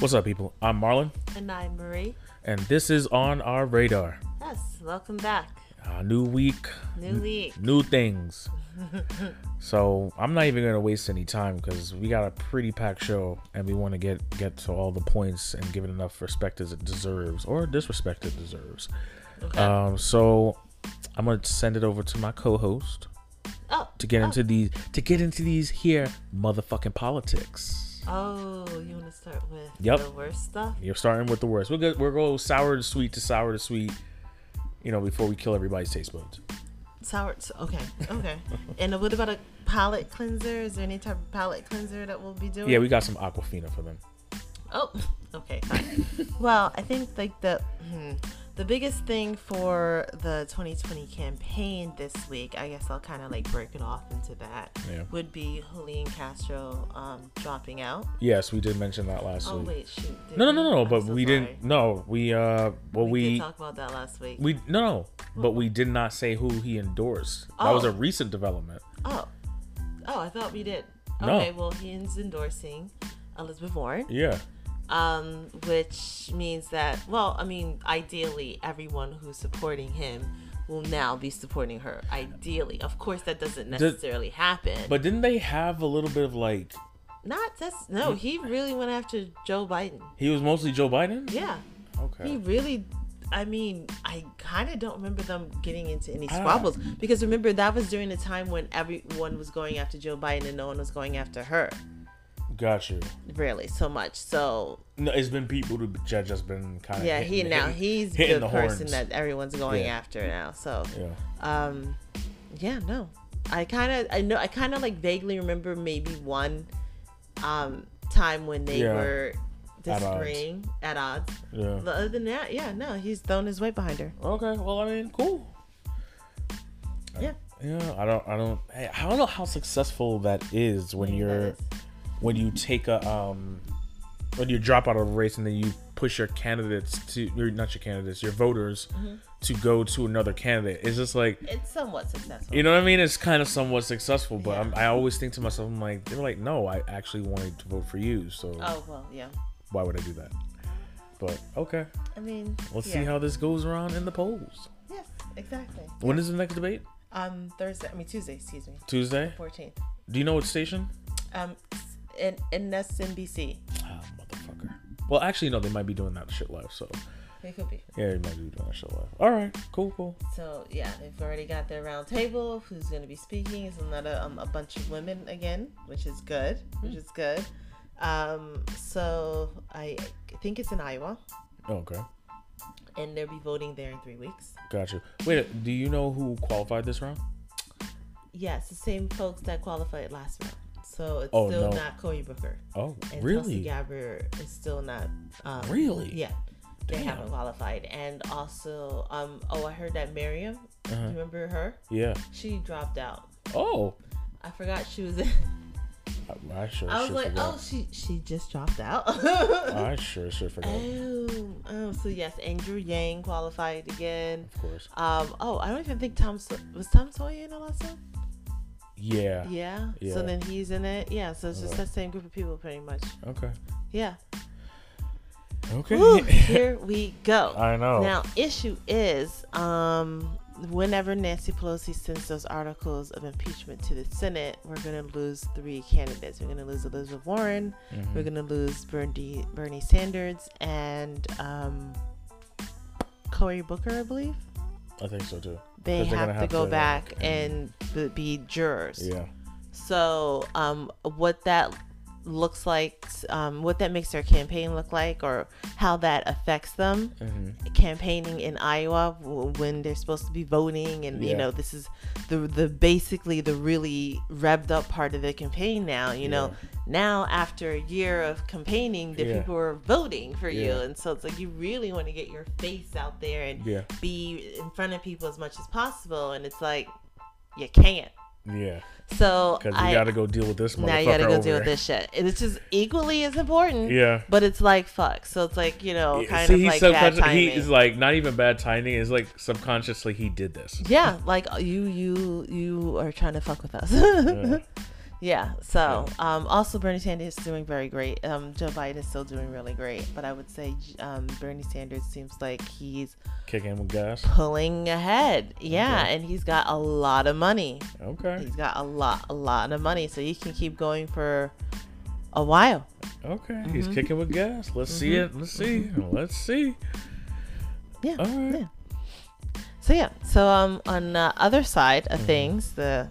What's up, people? I'm Marlon, And I'm Marie. and this is on our radar. Yes, welcome back. Uh, new week, New week. new things. so I'm not even gonna waste any time because we got a pretty packed show, and we want to get get to all the points and give it enough respect as it deserves, or disrespect it deserves. Okay. Um, so I'm gonna send it over to my co-host oh, to get oh. into these to get into these here motherfucking politics. Oh, you want to start with Yep. the worst stuff? You're starting with the worst. We'll go, we'll go sour to sweet to sour to sweet. You know, before we kill everybody's taste buds. Sour. Okay, okay. and what about a palate cleanser? Is there any type of palate cleanser that we'll be doing? Yeah, we got some Aquafina for them. Oh, okay. Well, I think like the hmm, the biggest thing for the 2020 campaign this week, I guess I'll kind of like break it off into that. Yeah. Would be Julian Castro um, dropping out. Yes, we did mention that last Oh week. Oh wait, shoot. did No, no, no, no. But so we sorry. didn't. No, we uh. Well, We, we did talk about that last week. we no, no. But we did not say who he endorsed. That was Oh. a recent development. Oh, oh, I thought we did. No. Okay, well, he's endorsing Elizabeth Warren, Yeah. Um, which means that, well, I mean, ideally, everyone who's supporting him will now be supporting her. Ideally, of course, that doesn't necessarily happen. But didn't they have a little bit of like? not that's no. He really went after Joe Biden. He was mostly Joe Biden. Yeah, Okay. he really. I mean, I kind of don't remember them getting into any Ah. squabbles because remember that was during the time when everyone was going after Joe Biden and no one was going after her. Got you. really so much. So No, it's been people who just just been kind of. yeah, he now he's hitting the the person horns. that everyone's going Yeah. after now. So Yeah. um, yeah, no, I kind of I know I kind of like vaguely remember maybe one um time when they Yeah. were At odds. disagreeing at odds. Yeah. But other than that, yeah, no, he's thrown his weight behind her. Okay. Well, I mean, cool. Yeah, Yeah, I don't, I don't, hey, I don't know how successful that is when you're, when you take a, um, when you drop out of a race and then you push your candidates to, not your candidates, your voters Mm-hmm. to go to another candidate. It's just like, it's somewhat successful. you know what I mean? It's kind of somewhat successful, but Yeah. I always think to myself, I'm like, they're like, no, I actually wanted to vote for you, so oh well, yeah. why would I do that? But okay, I mean, let's yeah. see how this goes around in the polls. Yes, exactly. When is the next debate? Um, Thursday. I mean Tuesday. Excuse me. Tuesday. Fourteenth. Do you know what station? Um, in MSNBC. Ah, motherfucker. Well, actually, no, they might be doing that shit live. So It could be. yeah, they might be doing that shit live. All right, cool, cool. So yeah, they've already got their round table. Who's going to be speaking? It's another um, a bunch of women again, which is good. Which is good. Um, so I think it's in Iowa, Oh, okay, and they'll be voting there in three weeks. gotcha. Wait, do you know who qualified this round? Yes, the same folks that qualified last round. So it's Oh, still no. not Cory Booker, Oh, and Tulsi really? Gabbard is still not. Um, Really? Yeah. They Damn. haven't qualified, and also, um, oh, I heard that Marianne, Uh-huh. remember her? Yeah. She dropped out. Oh, I forgot she was. in I, I sure. I was sure like, forgot. oh, she she just dropped out. I sure sure forgot. oh, oh, so yes, Andrew Yang qualified again. Of course. Um, oh, I don't even think Tom Sa- was Tom Steyer in one. Yeah. Yeah. Yeah. So then he's in it. Yeah. So it's just Okay. that same group of people, pretty much. Okay. Yeah. Okay. Here we go. I know. Now, issue is, um, whenever Nancy Pelosi sends those articles of impeachment to the Senate, we're going to lose three candidates. We're going to lose Elizabeth Warren, Mhm. we're going to lose Bernie, Bernie Sanders, and um, Cory Booker, I believe. I think so too. They're have have go to, back and be jurors. Yeah. So, um, what that looks like, um, what that makes their campaign look like, or how that affects them hmm campaigning in Iowa w- when they're supposed to be voting, and you know this is the the basically the really revved up part of the campaign now. You know, now after a year of campaigning, the Yeah. people are voting for you, and so it's like you really want to get your face out there and Yeah. be in front of people as much as possible, and it's like you can't. Yeah. So Because you got to go deal with this motherfucker now you gotta go over deal with this shit, and it's just equally as important. Yeah. But it's like fuck. So it's like you know, kind See, of like bad subconscious. He timing. is like not even bad timing. It's like subconsciously he did this. yeah, like you, you, you are trying to fuck with us. Yeah. Yeah. So, um, also Bernie Sanders is doing very great. Um, Joe Biden is still doing really great, but I would say um, Bernie Sanders seems like he's Kicking with gas. pulling ahead. Yeah, Okay. and he's got a lot of money. Okay. He's got a lot, a lot of money, so he can keep going for a while. Okay. He's Mm-hmm. kicking with gas. Let's see it. Let's see. Let's see. Yeah. All right. Yeah. So yeah. So um, on the other side Mm-hmm. of things, the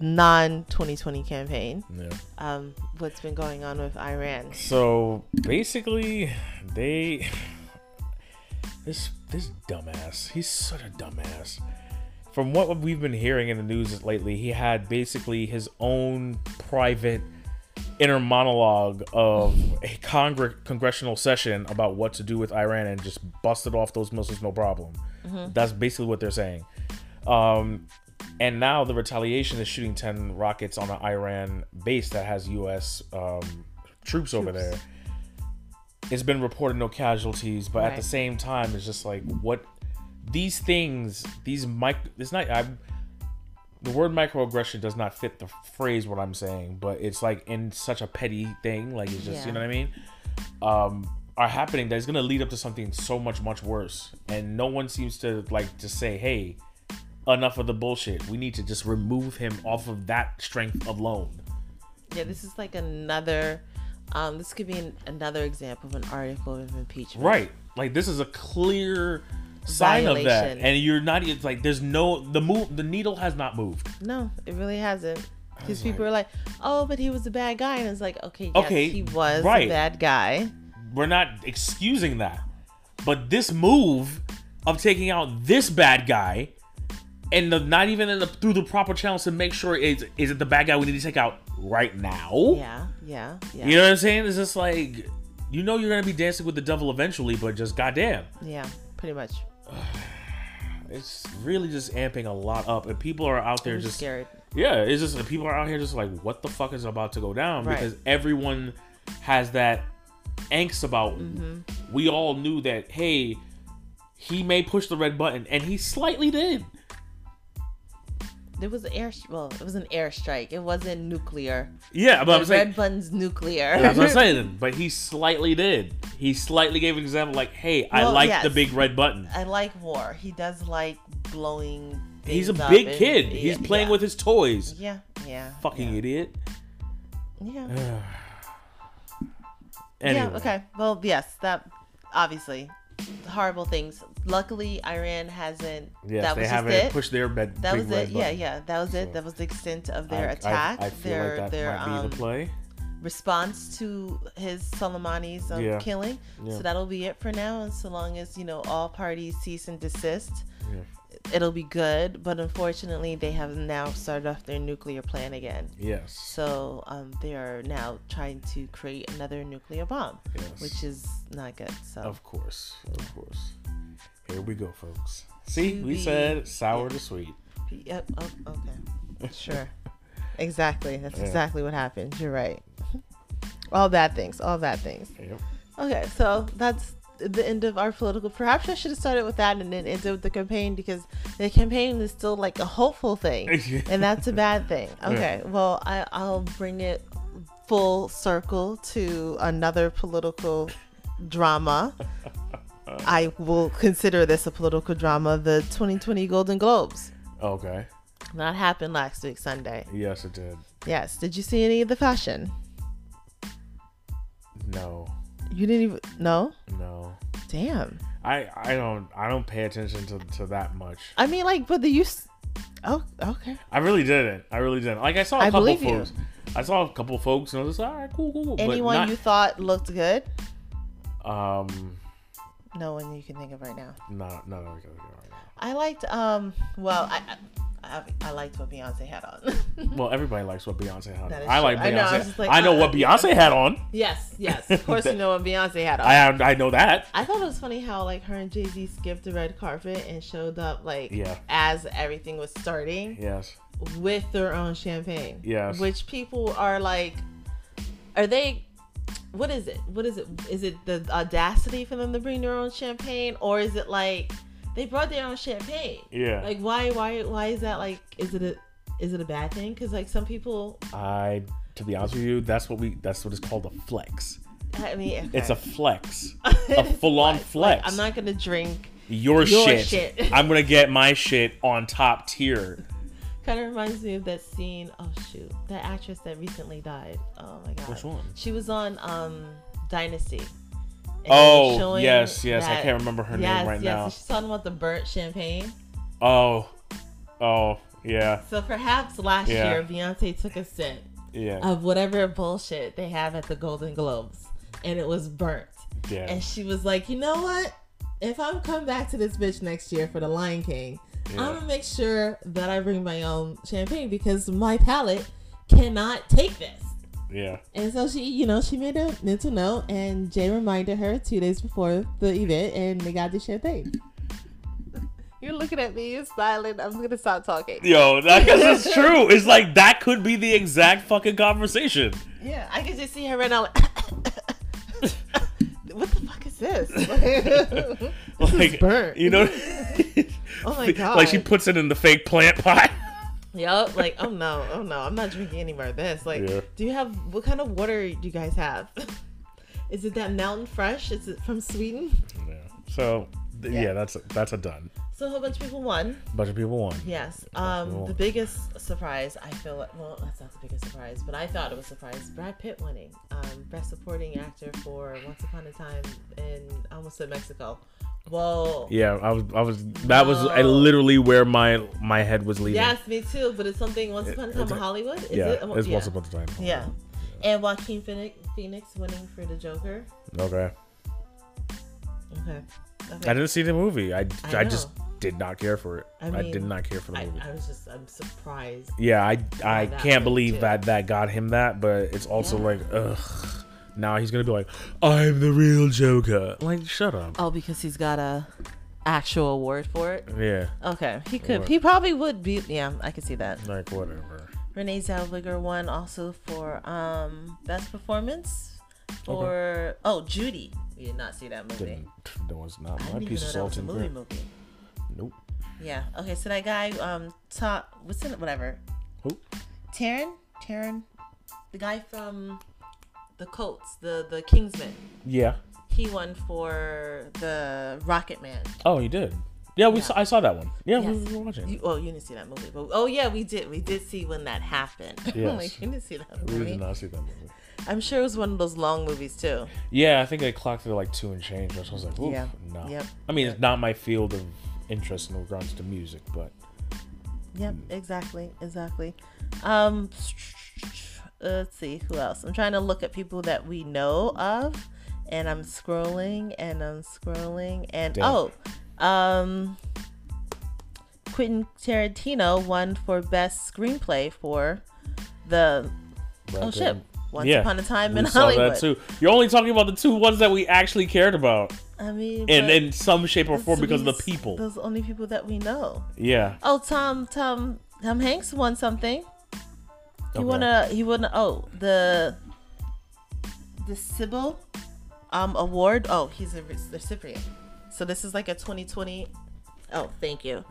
non 2020 campaign, Yeah. um, what's been going on with Iran? So basically, they this this dumbass. He's such a dumbass. From what we've been hearing in the news lately, he had basically his own private inner monologue of a congr- congressional session about what to do with Iran and just busted off those missiles no problem. That's basically what they're saying. Um, and now the retaliation is shooting 10 rockets on an Iran base that has U.S. Um, troops, over there. It's been reported no casualties, but at the same time, it's just like what these things, these mic. It's not. I'm. The word microaggression does not fit the phrase what I'm saying, but it's like in such a petty thing, like it's just Yeah. you know what I mean. Um, are happening that is going to lead up to something so much much worse, and no one seems to like to say, hey, enough of the bullshit. We need to just remove him off of that strength alone. Yeah, this is like another. Um, this could be an, another example of an article of impeachment. Right. Like this is a clear sign of that. Violation. And you're not it's like there's no the move the needle has not moved. No, it really hasn't. Because people like- are like, "Oh, but he was a bad guy," and it's like, "Okay, yes, Okay, he was right. a bad guy." We're not excusing that. But this move of taking out this bad guy and the, not even in the, through the proper channels to make sure is is it the bad guy we need to take out right now? Yeah, yeah, yeah, You know what I'm saying? It's just like you know you're gonna be dancing with the devil eventually, but just goddamn. yeah, pretty much. It's really just amping a lot up, and people are out there I'm just scared. Yeah, it's just people are out here just like, what the fuck is about to go down? Right. Because everyone has that angst about. Mm-hmm. We all knew that. Hey, he may push the red button, and he slightly did. There was an air. Well, it was an airstrike. It wasn't nuclear. Yeah, but The I'm saying red button's nuclear. that's what I'm saying. But he slightly did. He slightly gave an example, like, hey, I like yes. the big red button. I like war. He does like blowing. He's a big and- kid. yeah, He's playing yeah. with his toys. Yeah, yeah. Fucking yeah. idiot. Yeah. Anyway. Yeah. Okay. Well, yes. That obviously horrible things. Luckily, Iran hasn't. Yes, that they was just haven't it. pushed their bed. that was it. Yeah, yeah. That was it. That was the extent of their I- attack. I, feel their like their um, the play. response to his Soleimani's um, Yeah. killing. Yeah. So that'll be it for now. And so long as you know all parties cease and desist, Yeah. it'll be good. But unfortunately, they have now started off their nuclear plan again. Yes. So um, they are now trying to create another nuclear bomb, Yes. which is not good. So Of course, of course. Here we go, folks. See, we said sour to sweet. Yep. Oh, okay. Sure. exactly. That's Yeah. exactly what happened. You're right. all bad things. All bad things. Yep. Okay, so that's the end of our political. Perhaps I should have started with that and then ended with the campaign because the campaign is still like a hopeful thing, and that's a bad thing. Okay, well I I'll bring it full circle to another political drama. I will consider this a political drama. The 2020 Golden Globes. Okay. That happened last week, Sunday. Yes, it did. Yes. Did you see any of the fashion? No, You didn't even. No. no. Damn. I I don't I don't pay attention to, to that much. I mean, like, but the use. Oh, okay. I really didn't. I really didn't. Like I saw a I couple believe you. folks. I saw a couple folks and I was just all right, cool, cool. cool. Anyone not, you thought looked good? um No one you can think of right now. no no no, okay, right now. I liked. Um. Well, I. I I, liked what Beyonce had on. Well, everybody likes what Beyonce had. On. I like true. I know, I Beyonce. I, like, know what Beyonce had on. yes, yes. Of course, you know what Beyonce had on. I I know that. I thought it was funny how like her and Jay Z skipped the red carpet and showed up like Yeah. as everything was starting Yes. with their own champagne. Yes. Which people are like, are they? What is it? What is it? Is it the audacity for them to bring their own champagne, or is it like they brought their own champagne? Yeah. Like why? Why? Why is that? Like, is it a? Is it a bad thing? Because like some people, I, to be honest with you, that's what we. That's what is called a flex. I mean, It's a flex. A full-on Like, flex. I'm not gonna drink. Your, Your shit. shit. I'm gonna get my shit on top tier. Kind of reminds me of that scene. Oh shoot, that actress that recently died. Oh my god. Which one? She was on um Dynasty. And they were Oh yes, yes. I can't remember her yes, name right yes. now. She's talking about the burnt champagne. Oh, oh yeah, So perhaps last Yeah. year Beyonce took a sip yeah, of whatever bullshit they have at the Golden Globes, and it was burnt. yeah. And she was like, you know what? If I'm come back to this bitch next year for the Lion King, I'm gonna make sure that I bring my own champagne because my palate cannot take this. yeah. And so she, you know, she made a mental note, and Jay reminded her two days before the event, and they got the champagne. You're looking at me, you're smiling. I'm gonna stop talking. Yo, that because it's true. It's like that could be the exact fucking conversation. Yeah, I can just see her right now. Like, what the fuck is this? this Like is burnt. You know? Oh my god. Like she puts it in the fake plant pot. Yup. Like, oh no, oh no, I'm not drinking any more of this. Like, Yeah. do you have what kind of water do you guys have? Is it that mountain fresh? Is it from Sweden? Yeah. So yeah. Yeah. that's a, that's a done. So a whole bunch of people won. A bunch of people won. Yes. Um, the biggest surprise I feel like well, that's not the biggest surprise, but I thought it was a surprise. Brad Pitt winning, um, best supporting actor for Once Upon a Time in I almost said Mexico. Whoa. Yeah, I was I was that was I literally where my my head was leading. Yes, me too. But it's something Once Upon a Time in Hollywood. Is yeah, it? it's yeah. once upon a time. Yeah. And Joaquin Phoenix, Phoenix winning for the Joker. Okay. Okay. I didn't see the movie. I, I I, just did not care for it. I I, did not care for the movie. I was just I'm surprised. yeah, I I can't believe too. that that got him that, but it's also Yeah. like ugh. Now he's gonna be like, I'm the real Joker. Like, shut up. Oh, because he's got a actual award for it. Yeah, Okay, he could. What? He probably would be. Yeah, I could see that. like whatever. Renee Zellweger won also for um best performance for oh Judy. We did not see that movie. Didn't that was not I my didn't piece of salt and movie movie. Nope. Yeah. Okay. So that guy, um, top. What's in it? Whatever. Who? Taron. Taron. The guy from the Colts, the the Kingsman. Yeah. He won for the Rocket Man. Oh, he did. Yeah, we Yeah. saw, I saw that one. Yeah, Yes. we, we were watching. You, oh, you didn't see that movie, but oh yeah, we did. We did see when that happened. Yes. like you didn't see that movie. we did not see that movie. I'm sure it was one of those long movies too. Yeah, I think I clocked it at like two and change. So I was like, Oof, Yeah. no. Yep. I mean, it's not my field of interest in regards to music, but Yep, exactly, exactly. Um, let's see who else. I'm trying to look at people that we know of, and I'm scrolling and I'm scrolling and Damn. oh, um, Quentin Tarantino won for best screenplay for the but oh I shit, Once Yeah, Upon a Time in Hollywood. that too. You're only talking about the two ones that we actually cared about, I mean, and in some shape or form because of the people. Those only people that we know. Yeah. Oh, Tom, Tom, Tom Hanks won something. He Okay. won a he won a, oh the the Cecil um award. Oh, he's a re- recipient. So this is like a 2020. Oh, thank you.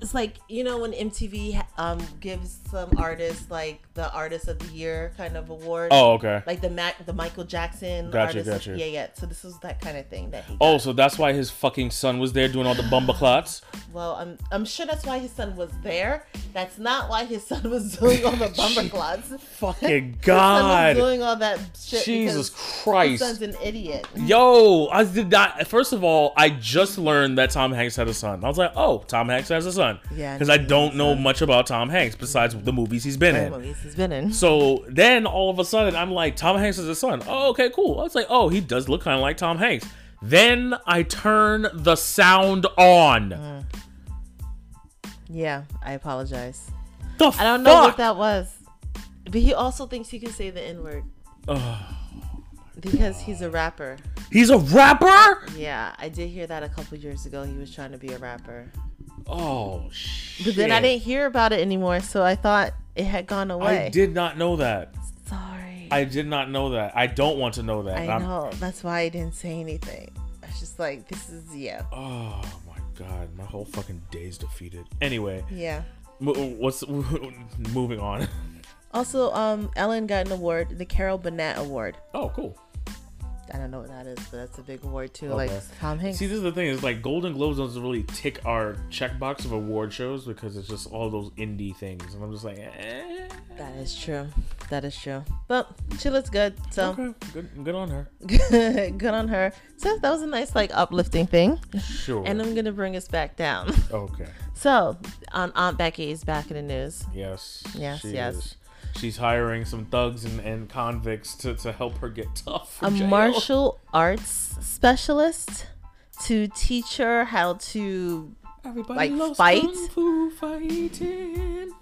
It's like you know when MTV um gives some artists like the artist of the year kind of award. Oh, okay. Like the Mac, the Michael Jackson Gotcha, artist. gotcha. Yeah, yeah. So this was that kind of thing that he. Oh, got. so that's why his fucking son was there doing all the bumba clots. Well, I'm I'm sure that's why his son was there. That's not why his son was doing all the bumper clots. Fucking His son was God. doing all that shit. Jesus because His Christ. son's an idiot. Yo, I did not. First of all, I just learned that Tom Hanks had a son. I was like, oh, Tom Hanks has a son. Yeah, Because I don't know son. much about Tom Hanks besides the movies he's been What in. movies he's been in. So then all of a sudden, I'm like, Tom Hanks is a son. Oh, okay, cool. I was like, oh, he does look kind of like Tom Hanks. Then I turn the sound on. Mm. Yeah, I apologize. The I don't know what that was. But he also thinks he can say the N word Ugh. because he's a rapper. he's a rapper? Yeah, I did hear that a couple years ago. He was trying to be a rapper. Oh, shit. But then I didn't hear about it anymore, so I thought it had gone away. I did not know that. Sorry. I did not know that. I don't want to know that. I I'm- know. That's why I didn't say anything. I was just like, this is yeah. Oh my god, my whole fucking day's defeated. Anyway, Yeah. Mo- What's moving on? Also, um, Ellen got an award, the Carol Burnett Award. Oh, cool. I don't know what that is, but that's a big award too. Okay. Like Tom Hanks. See, this is the thing is like Golden Globes doesn't really tick our checkbox of award shows because it's just all those indie things, and I'm just like, eh. that is true. That is true. But she looks good, so Okay, good, good on her. good on her. So that was a nice, like, uplifting thing. Sure. And I'm gonna bring us back down. okay. So, um, Aunt Becky is back in the news. Yes. Yes, yes. is. She's hiring some thugs and, and convicts to, to help her get tough. A jail. martial arts specialist to teach her how to. Everybody like, loves fight? kung fu fighting.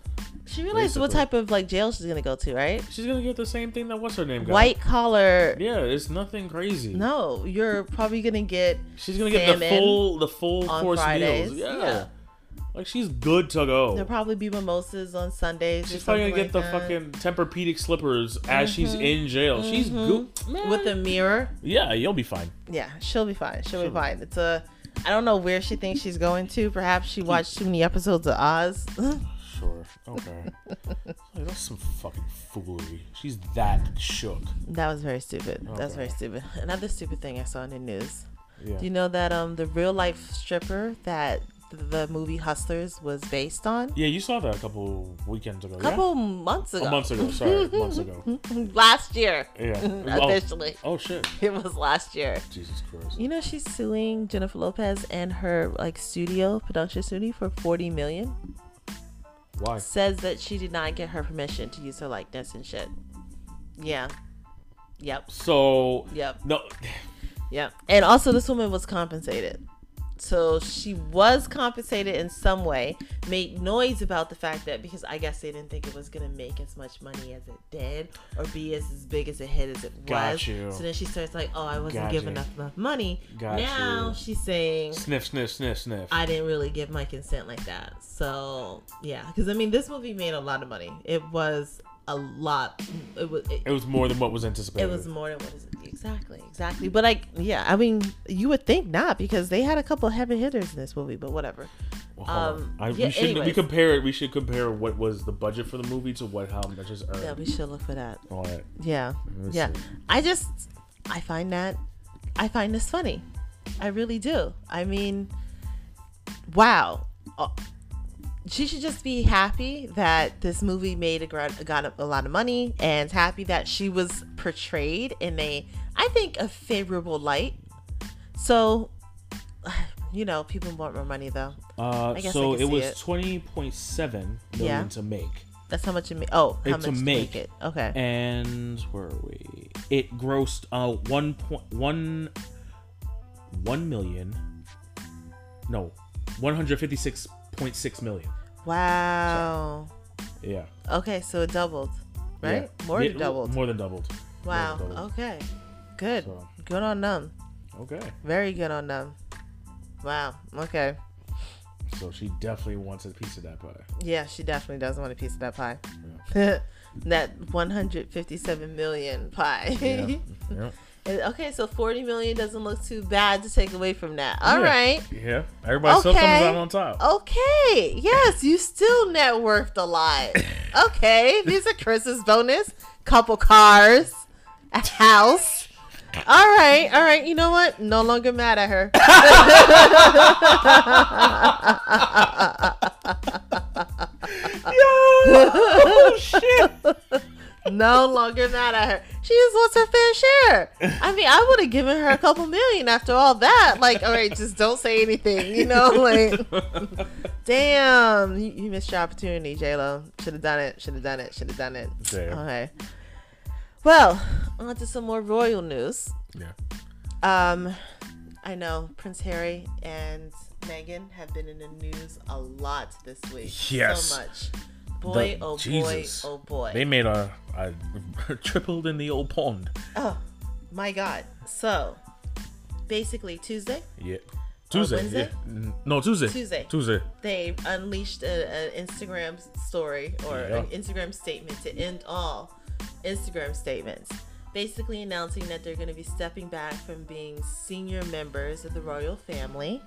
She realized what type of like jail she's gonna go to, right? She's gonna get the same thing that what's her name got. White collar. Yeah, it's nothing crazy. No, you're probably gonna get She's gonna get the full the full on course Fridays. meals. Yeah. Yeah. Like she's good to go. There'll probably be mimosas on Sundays. She's probably gonna get the that. fucking Tempur-Pedic slippers as she's in jail. She's good. with a mirror. Yeah, you'll be fine. Yeah, she'll be fine. She'll, She'll be fine. It's a. I don't know where she thinks she's going to. Perhaps she watched too many episodes of Oz. Sure. Okay. Like, that's some fucking foolery. She's that shook. that was very stupid. That's very stupid. Another stupid thing I saw in the news. Yeah. Do you know that um the real life stripper that the movie Hustlers was based on? Yeah, you saw that a couple weekends ago. A couple months ago. Oh, months ago. Sorry, months ago. last year. Yeah. Officially. Oh, oh shit. It was last year. Jesus Christ. You know she's suing Jennifer Lopez and her like studio production studio for 40 million. Why? Says that she did not get her permission to use her likeness and shit. Yeah. Yep. So Yep. no. Yep. And also this woman was compensated. So she was compensated in some way, made noise about the fact that because I guess they didn't think it was gonna make as much money as it did or be as, as big as a hit as it Got was. you. So then she starts like, Oh, I wasn't Got given you. enough, enough money. Got now you. she's saying Sniff, sniff, sniff, sniff. I didn't really give my consent like that. So yeah, because I mean, this movie made a lot of money. It was a lot. It was. It, it was more than what was anticipated. it was more than what is exactly, exactly. But like, yeah, I mean, you would think not because they had a couple heavy hitters in this movie. But whatever. Well, um, I, yeah, we should we compare it. We should compare what was the budget for the movie to what how much is earned. Yeah, we should look for that. All right. Yeah, Let me yeah. see. I just, I find that, I find this funny. I really do. I mean, wow. She should just be happy that this movie made a, got a, lot of money and happy that she was portrayed in a, I think, a favorable light. So, you know, people want more money though. Uh, I guess so it was it. twenty point seven million Yeah. to make, That's how much it. Ma- oh, how It- much to to make. make it? Okay. and where are we? It grossed uh one point one one million. No, one hundred fifty six point six million. Wow. Yeah. Okay, so it doubled, right? Yeah. More Yeah, than doubled. More than doubled. wow. than doubled. Okay. Good. So, Good on them. okay. Very good on them. Wow. Okay. So she definitely wants a piece of that pie. Yeah, she definitely does want a piece of that pie. that 157 million pie. Yeah. yeah. Okay, so 40 million doesn't look too bad to take away from that. All Yeah. right. Yeah. Everybody still comes out on top. Okay. Yes, you still net worth a lot. Okay. These are Chris's bonus. Couple cars, a house. All right. All right. You know what? No longer mad at her. oh shit! no longer mad at her. She just wants her fair share. I mean, I would have given her a couple million after all that. Like, all right, just don't say anything. You know, like, damn, you, you missed your opportunity, J Lo. Should have done it. Should have done it. Should have done it. Damn. Okay. Well, on to some more royal news. Yeah. Um, I know Prince Harry and Meghan have been in the news a lot this week. Yes. So much. Boy, The- oh Jesus. boy, oh boy. They made a, a tripled in the old pond. Oh my god. So basically Tuesday Yeah. Tuesday. Wednesday? Yeah. No, Tuesday. Tuesday. Tuesday. they unleashed an Instagram story or Yeah. an Instagram statement to end all Instagram statements. Basically announcing that they're going to be stepping back from being senior members of the royal family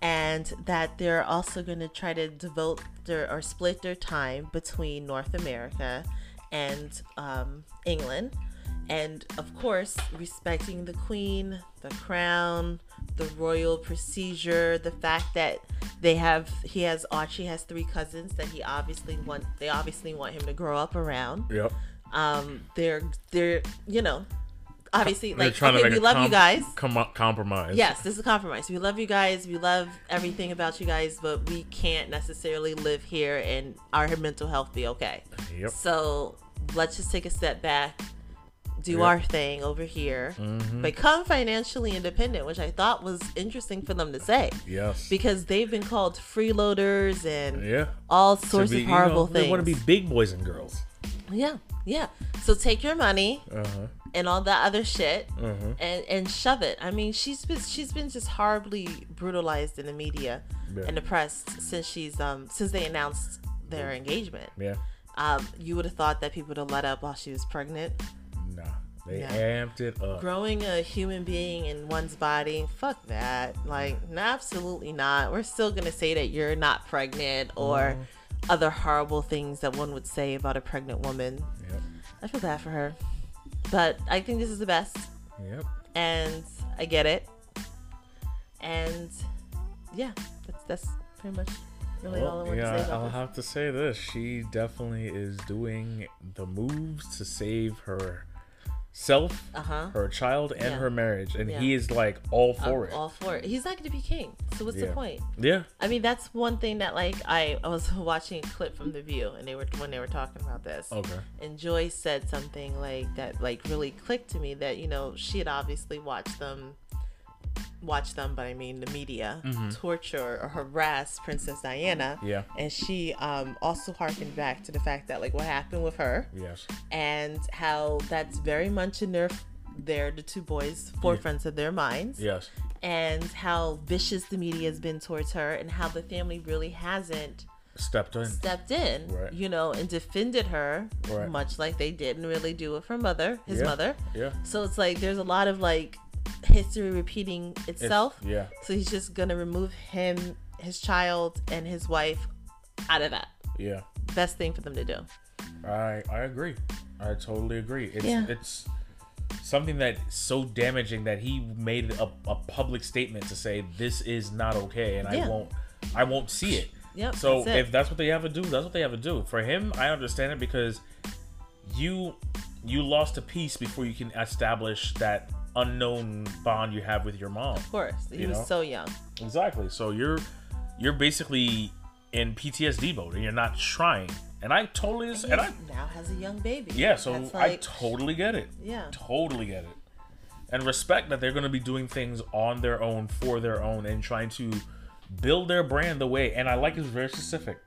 and that they're also going to try to devote their or split their time between North America and um, England. And of course, respecting the Queen, the crown, the royal procedure, the fact that they have he has Archie has three cousins that he obviously want they obviously want him to grow up around. Yep. Um, they're they're you know obviously They're like trying to okay, make we love you guys. com- compromise. Yes, this is a compromise. We love you guys. We love everything about you guys, but we can't necessarily live here and our mental health be okay. Yep. So let's just take a step back, do Yep. our thing over here, Mhm. become financially independent, which I thought was interesting for them to say Yes. because they've been called freeloaders and yeah. all sorts be- of you horrible know, things. They want to be big boys and girls. yeah, yeah. So take your money Uh huh. And all that other shit huh. and and shove it. I mean, she's been she's been just horribly brutalized in the media Yeah. and the press since she's um since they announced their engagement. Yeah. Um, you would have thought that people would have let up while she was pregnant. Nah. They No. amped it up. Growing a human being in one's body, fuck that. Like, no, absolutely not. We're still gonna say that you're not pregnant or Mhm. other horrible things that one would say about a pregnant woman. Yep. I feel bad for her, but I think this is the best. Yep. and I get it. And yeah, that's that's pretty much really all I Well, want yeah, to say I'll this. have to say this. She definitely is doing the moves to save her self, Uh huh. her child, and Yeah. her marriage, and Yeah. he is like all for it. All for it. He's not going to be king, so what's the point? yeah. I mean, that's one thing that like I, I was watching a clip from The View, and they were when they were talking about this, Okay. and Joy said something like that, like really clicked to me that you know she had obviously watched them, watched them, but I mean the media Mhm. torture or harass Princess Diana. Yeah. and she um, also harkened back to the fact that like what happened with her Yes. and how that's very much in their they're the two boys forefronts of their minds Yes. and how vicious the media has been towards her and how the family really hasn't Stepped in. stepped in Right. you know and defended her Right. much like they didn't really do with her mother his Yeah. mother Yeah. so it's like there's a lot of like history repeating It's- itself Yeah. so he's just gonna remove him his child and his wife out of that Yeah. best thing for them to do I I agree. I totally agree. It's Yeah. it's something that's so damaging that he made a, a public statement to say this is not okay and Yeah. I won't I won't see it. Yep. So that's it. if that's what they have to do, that's what they have to do. For him, I understand it because you you lost a piece before you can establish that unknown bond you have with your mom. of course, he you was know? so young. Exactly. So you're you're basically in PTSD mode and you're not trying. And I totally He and I now has a young baby. yeah, so That's I totally get it. yeah, Totally get it. And respect that they're going to be doing things on their own for their own and trying to build their brand the way. And I like it's very specific.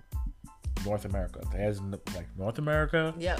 North America. Has like North America yep,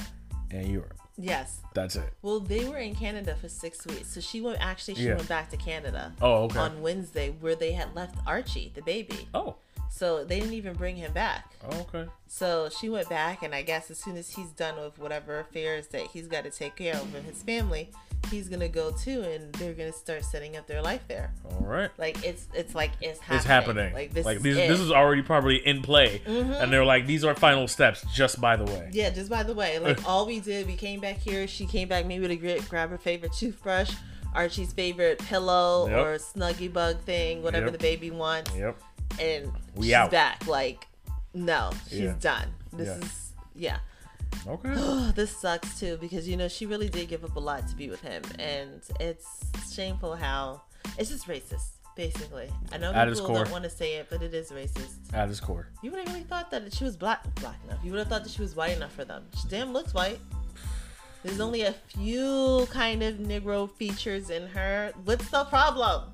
and Europe. Yes. That's it. Well, they were in Canada for six weeks, so she went. Actually, she Yeah. went back to Canada Oh, okay. on Wednesday, where they had left Archie, the baby. oh, So they didn't even bring him back. oh, okay. So she went back, and I guess as soon as he's done with whatever affairs that he's got to take care of with his family, he's gonna go too, and they're gonna start setting up their life there. All right. Like it's it's like it's happening. It's happening. Like this. like is this, it. this is already probably in play, Mhm. and they're like, these are final steps. Just by the way, Yeah, just by the way, like all we did, we came back here. She came back maybe to gra- grab her favorite toothbrush, Archie's favorite pillow Yep. or snuggie bug thing, whatever Yep. the baby wants, Yep. and We she's out. back. Like, no, she's Yeah. done. This Yeah. is yeah. Okay. this sucks too because you know she really did give up a lot to be with him, and it's shameful how it's just racist. Basically, I know At people don't want to say it, but it is racist. At its core. You would have really thought that she was black black enough. You would have thought that she was white enough for them. She damn looks white. There's only a few kind of Negro features in her. What's the problem?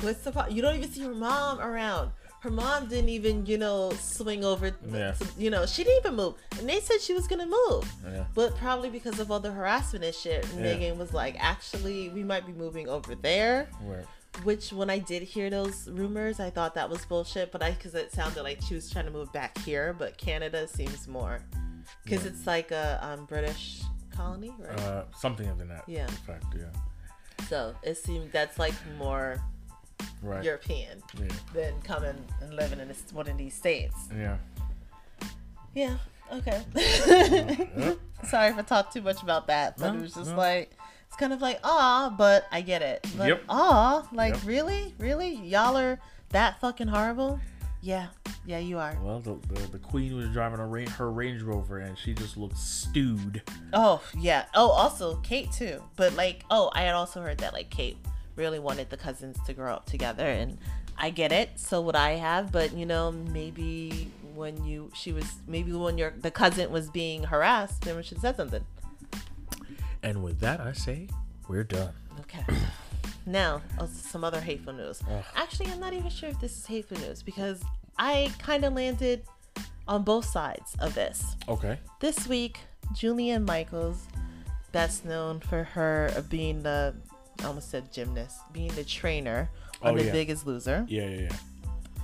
What's the problem? You don't even see her mom around. Her mom didn't even, you know, swing over. Yeah. You know, she didn't even move. And they said she was gonna move, Yeah. but probably because of all the harassment and shit, Yeah. Meghan was like, actually, we might be moving over there Right. which when I did hear those rumors, I thought that was bullshit. But I, because it sounded like she was trying to move back here, but Canada seems more, because Yeah. it's like a um, British colony, right? Uh, something of the that Yeah. In fact, Yeah. so it seemed that's like more Right. European Yeah. than coming and living in this, one of these states. Yeah. Yeah. Okay. Yep. Sorry if I talked too much about that, but No, it was just no. like it's kind of like ah, but I get it. But Yep. ah, like Yep. really, really, y'all are that fucking horrible. Yeah, yeah, you are. Well, the, the the queen was driving a ra- her Range Rover and she just looked stewed. Oh yeah. Oh, also Kate too. But like, oh, I had also heard that like Kate really wanted the cousins to grow up together, and I get it. So would I have, but you know, maybe when you she was maybe when your the cousin was being harassed, then we should said something. And with that, I say we're done. Okay. Now, oh, some other hateful news. Ugh. Actually, I'm not even sure if this is hateful news because I kind of landed on both sides of this. Okay. This week, Jillian Michaels, best known for her being the, I almost said gymnast, being the trainer oh, on Oh, The yeah. Biggest Loser, Yeah, yeah, yeah.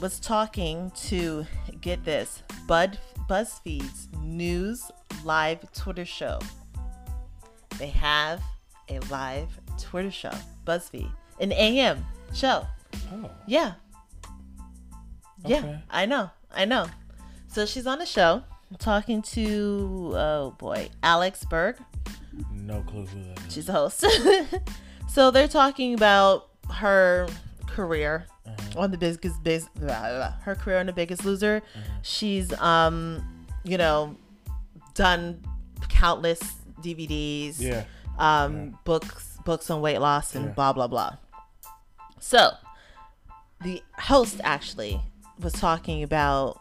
was talking to, get this, Bud BuzzFeed's news live Twitter show. They have a live Twitter show, BuzzFeed, an AM show. Oh. Yeah. Yeah, I know. I know. So she's on the show talking to, oh boy, Alex Berg. No clue who that is. She's the host. so they're talking about her career Uh-huh. on the biggest biz, her career on the biggest loser. She's um, you know, done countless DVDs, Yeah. um, Yeah. books, books on weight loss, and Yeah. blah blah blah. So, the host actually was talking about.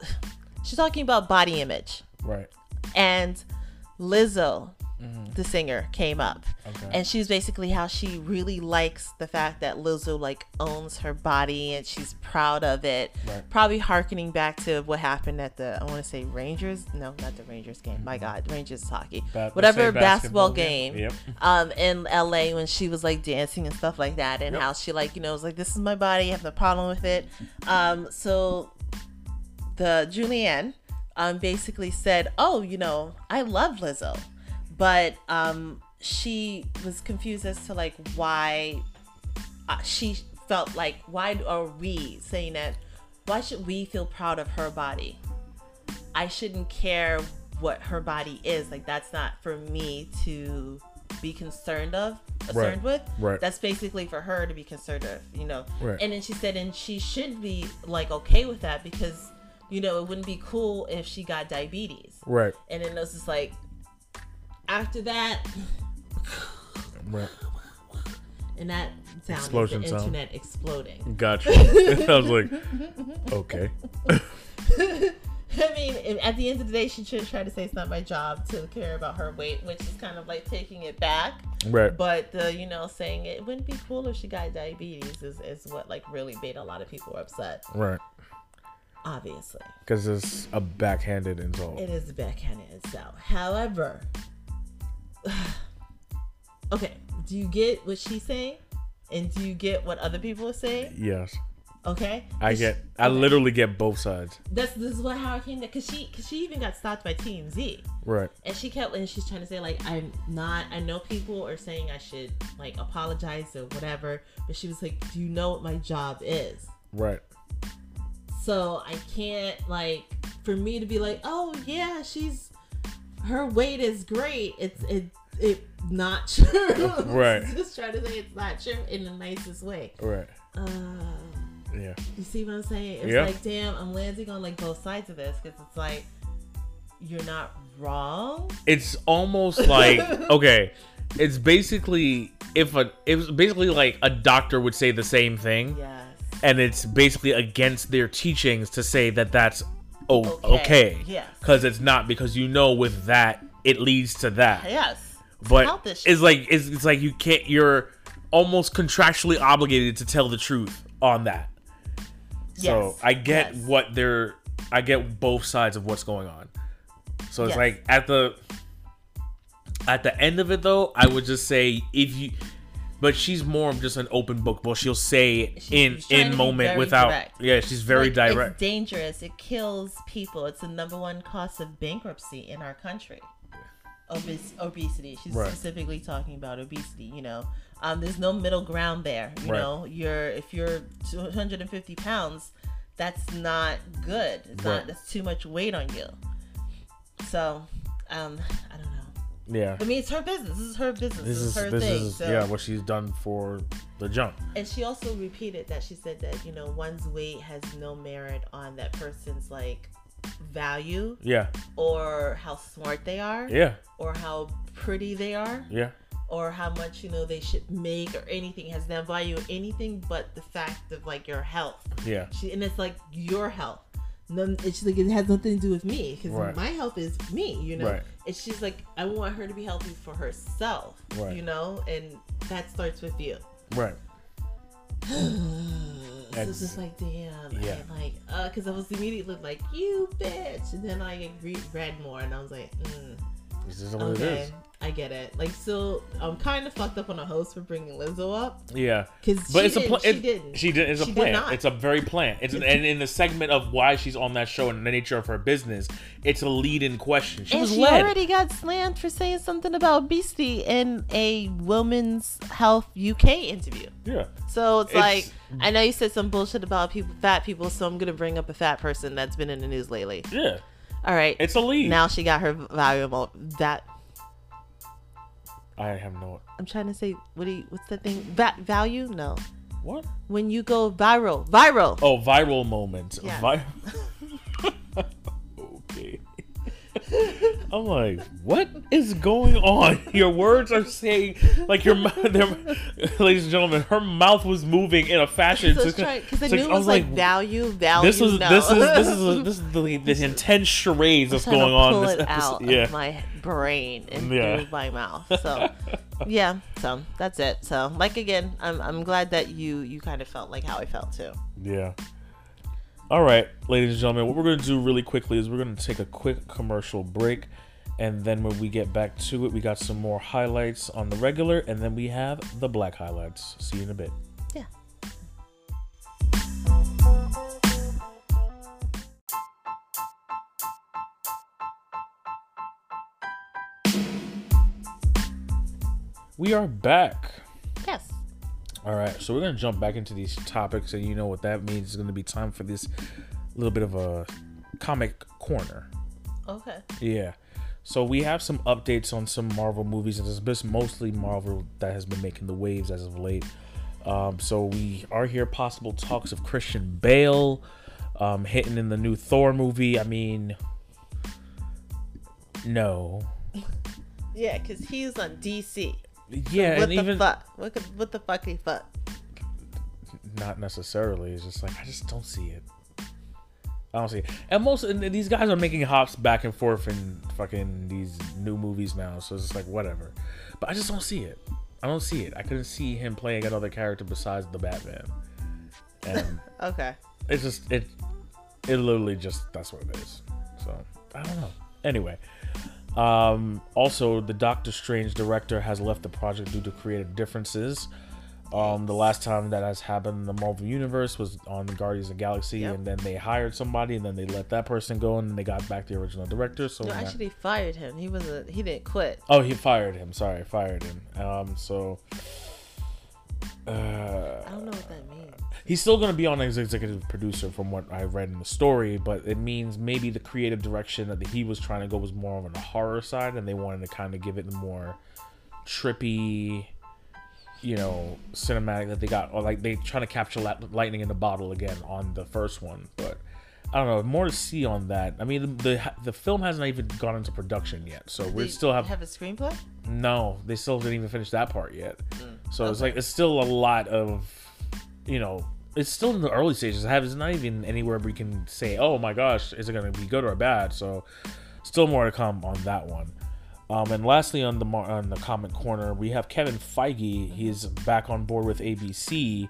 She's talking about body image, Right. and Lizzo, Mhm. the singer, came up, Okay. and she's basically how she really likes the fact that Lizzo like owns her body and she's proud of it. Right. Probably harkening back to what happened at the I want to say Rangers, no, not the Rangers game. My God, Rangers hockey, Ba- whatever basketball, basketball game. game. Yep. Um, in LA when she was like dancing and stuff like that, and Yep. how she like you know was like this is my body, I have no problem with it. Um, so the Jillian um basically said, oh, you know, I love Lizzo, but um she was confused as to like why uh, she felt like why are we saying that why should we feel proud of her body? I shouldn't care what her body is like that's not for me to be concerned of concerned with. Right. that's basically for her to be concerned of you know. Right. and then she said and she should be like okay with that because you know it wouldn't be cool if she got diabetes Right. and then it was just like after that Right. and that sound Explosion the sound. internet exploding. Gotcha. I was like, okay. I mean, at the end of the day, she should try to say it's not my job to care about her weight, which is kind of like taking it back. Right. But the, you know, saying it wouldn't be cool if she got diabetes is, is what like really made a lot of people upset. Right. Obviously, Because it's a backhanded insult. it is a backhanded itself. However, okay, do you get what she's saying? And do you get what other people are saying? yes. Okay, I Cause get. she- I okay. literally get both sides. That's this is what how I came to because she because she even got stopped by TMZ Right. and she kept and she's trying to say like I'm not I know people are saying I should like apologize or whatever but she was like do you know what my job is Right. So I can't like for me to be like oh yeah she's her weight is great it's it it not true Right. just trying to say it's not true in the nicest way Right. uh Yeah. You see what I'm saying? It's Yeah. like, damn, I'm landing on like both sides of this because it's like, you're not wrong. It's almost like okay. It's basically if a it's basically like a doctor would say the same thing, Yes. And it's basically against their teachings to say that that's oh Okay. okay. Yes. Because it's not because you know with that it leads to that. Yes. but it's like it's, it's like you can't you're almost contractually obligated to tell the truth on that Yes. so i get yes. what they're i get both sides of what's going on so it's Yes. like at the at the end of it though i would just say if you but she's more of just an open book well she'll say She's- in she's in moment without direct. yeah she's very Like, direct It's dangerous. It kills people. It's the number one cause of bankruptcy in our country. obes- obesity. She's Right. specifically talking about obesity. You know, um, there's no middle ground there. You Right. know, you're if you're 250 pounds, that's not good. It's Right. not. That's too much weight on you. So, um, I don't know. Yeah. I mean, it's her business. This is her business. This is her this thing. is so. yeah what she's done for the jump. And she also repeated that she said that you know one's weight has no merit on that person's like value Yeah. or how smart they are Yeah. or how pretty they are Yeah. or how much you know they should make or anything has no value anything but the fact of like your health Yeah. she and it's like your health None, it's like it has nothing to do with me because Right. my health is me you know Right. it's she's like i want her to be healthy for herself Right. you know and that starts with you Right. so it's just like damn Yeah. and like uh because i was immediately like you bitch and then i re- read more and i was like mm, This is what okay is. i get it like so i'm kind of fucked up on a host for bringing lizzo up Yeah. because But she it's a plan. she didn't She did. It's a She plan. It's a very plan. It's an, and in the segment of why she's on that show and the nature of her business, it's a lead-in question. She and was she led. already got slammed for saying something about Beastie in a women's health uk interview yeah. So it's, It's- like I know you said some bullshit about people, fat people, so I'm gonna bring up a fat person that's been in the news lately. Yeah. All right, It's a lead. now she got her valuable. That I have no. I'm trying to say, what do you? What's the thing? Va- value? No. What? When you go viral, viral. Oh, viral moment. Yeah. I'm like, what is going on? Your words are saying like your mouth. Ladies and gentlemen, her mouth was moving in a fashion. So to- it's trying because the news was like, value, value. this was no. this is this is this is the, the intense charades that's going on. pull This it episode. out Yeah. of my brain and Yeah. through my mouth. So yeah, so that's it. So like again, I'm I'm glad that you you kind of felt like how I felt too. Yeah. All right, ladies and gentlemen, what we're going to do really quickly is we're going to take a quick commercial break. And then when we get back to it, we got some more highlights on the regular. And then we have the black highlights. See you in a bit. Yeah. We are back. All right, so we're going to jump back into these topics. And you know what that means. It's going to be time for this little bit of a comic corner. Okay. Yeah. So we have some updates on some Marvel movies, and it's mostly Marvel that has been making the waves as of late. Um, so we are here possible talks of Christian Bale um, hitting in the new Thor movie. I mean, no. Yeah, because he's on DC. Yeah, what and the even fuck? What, the- what the fuck he fuck? not necessarily. It's just like I just don't see it. I don't see it. And most and these guys are making hops back and forth in fucking these new movies now, so it's just like whatever. But I just don't see it. I don't see it. I couldn't see him playing another character besides the Batman. And Okay. it's just it it literally just that's what it is. So I don't know. Anyway. Um also the Doctor Strange director has left the project due to creative differences. Um the last time that has happened in the Marvel universe was on Guardians of the Galaxy Yep. and then they hired somebody and then they let that person go and then they got back the original director. So No, actually, they fired him. He wasn't. He didn't quit. Oh, he fired him. Sorry, fired him. Um so uh I don't know what that means. He's still going to be on as executive producer from what I read in the story, but it means maybe the creative direction that he was trying to go was more on the horror side, and they wanted to kind of give it the more trippy, you know, cinematic that they got, or like they trying to capture lightning in the bottle again on the first one. But I don't know, more to see on that. I mean, the the, the film hasn't even gone into production yet, so we still have have a screenplay. no, they still didn't even finish that part yet. Mm, So it's like it's still a lot of, you know, it's still in the early stages. I have- It's not even anywhere we can say, oh my gosh, is it going to be good or bad? So still more to come on that one. Um, and lastly, on the mar- on the comment corner, we have Kevin Feige. He's back on board with ABC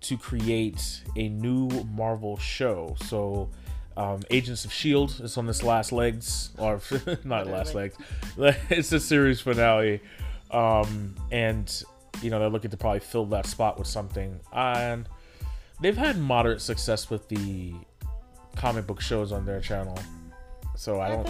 to create a new Marvel show. So. Um, Agents of Shield is on this last legs, or not last legs. It's the series finale, um, and you know they're looking to probably fill that spot with something. And they've had moderate success with the comic book shows on their channel, so I don't.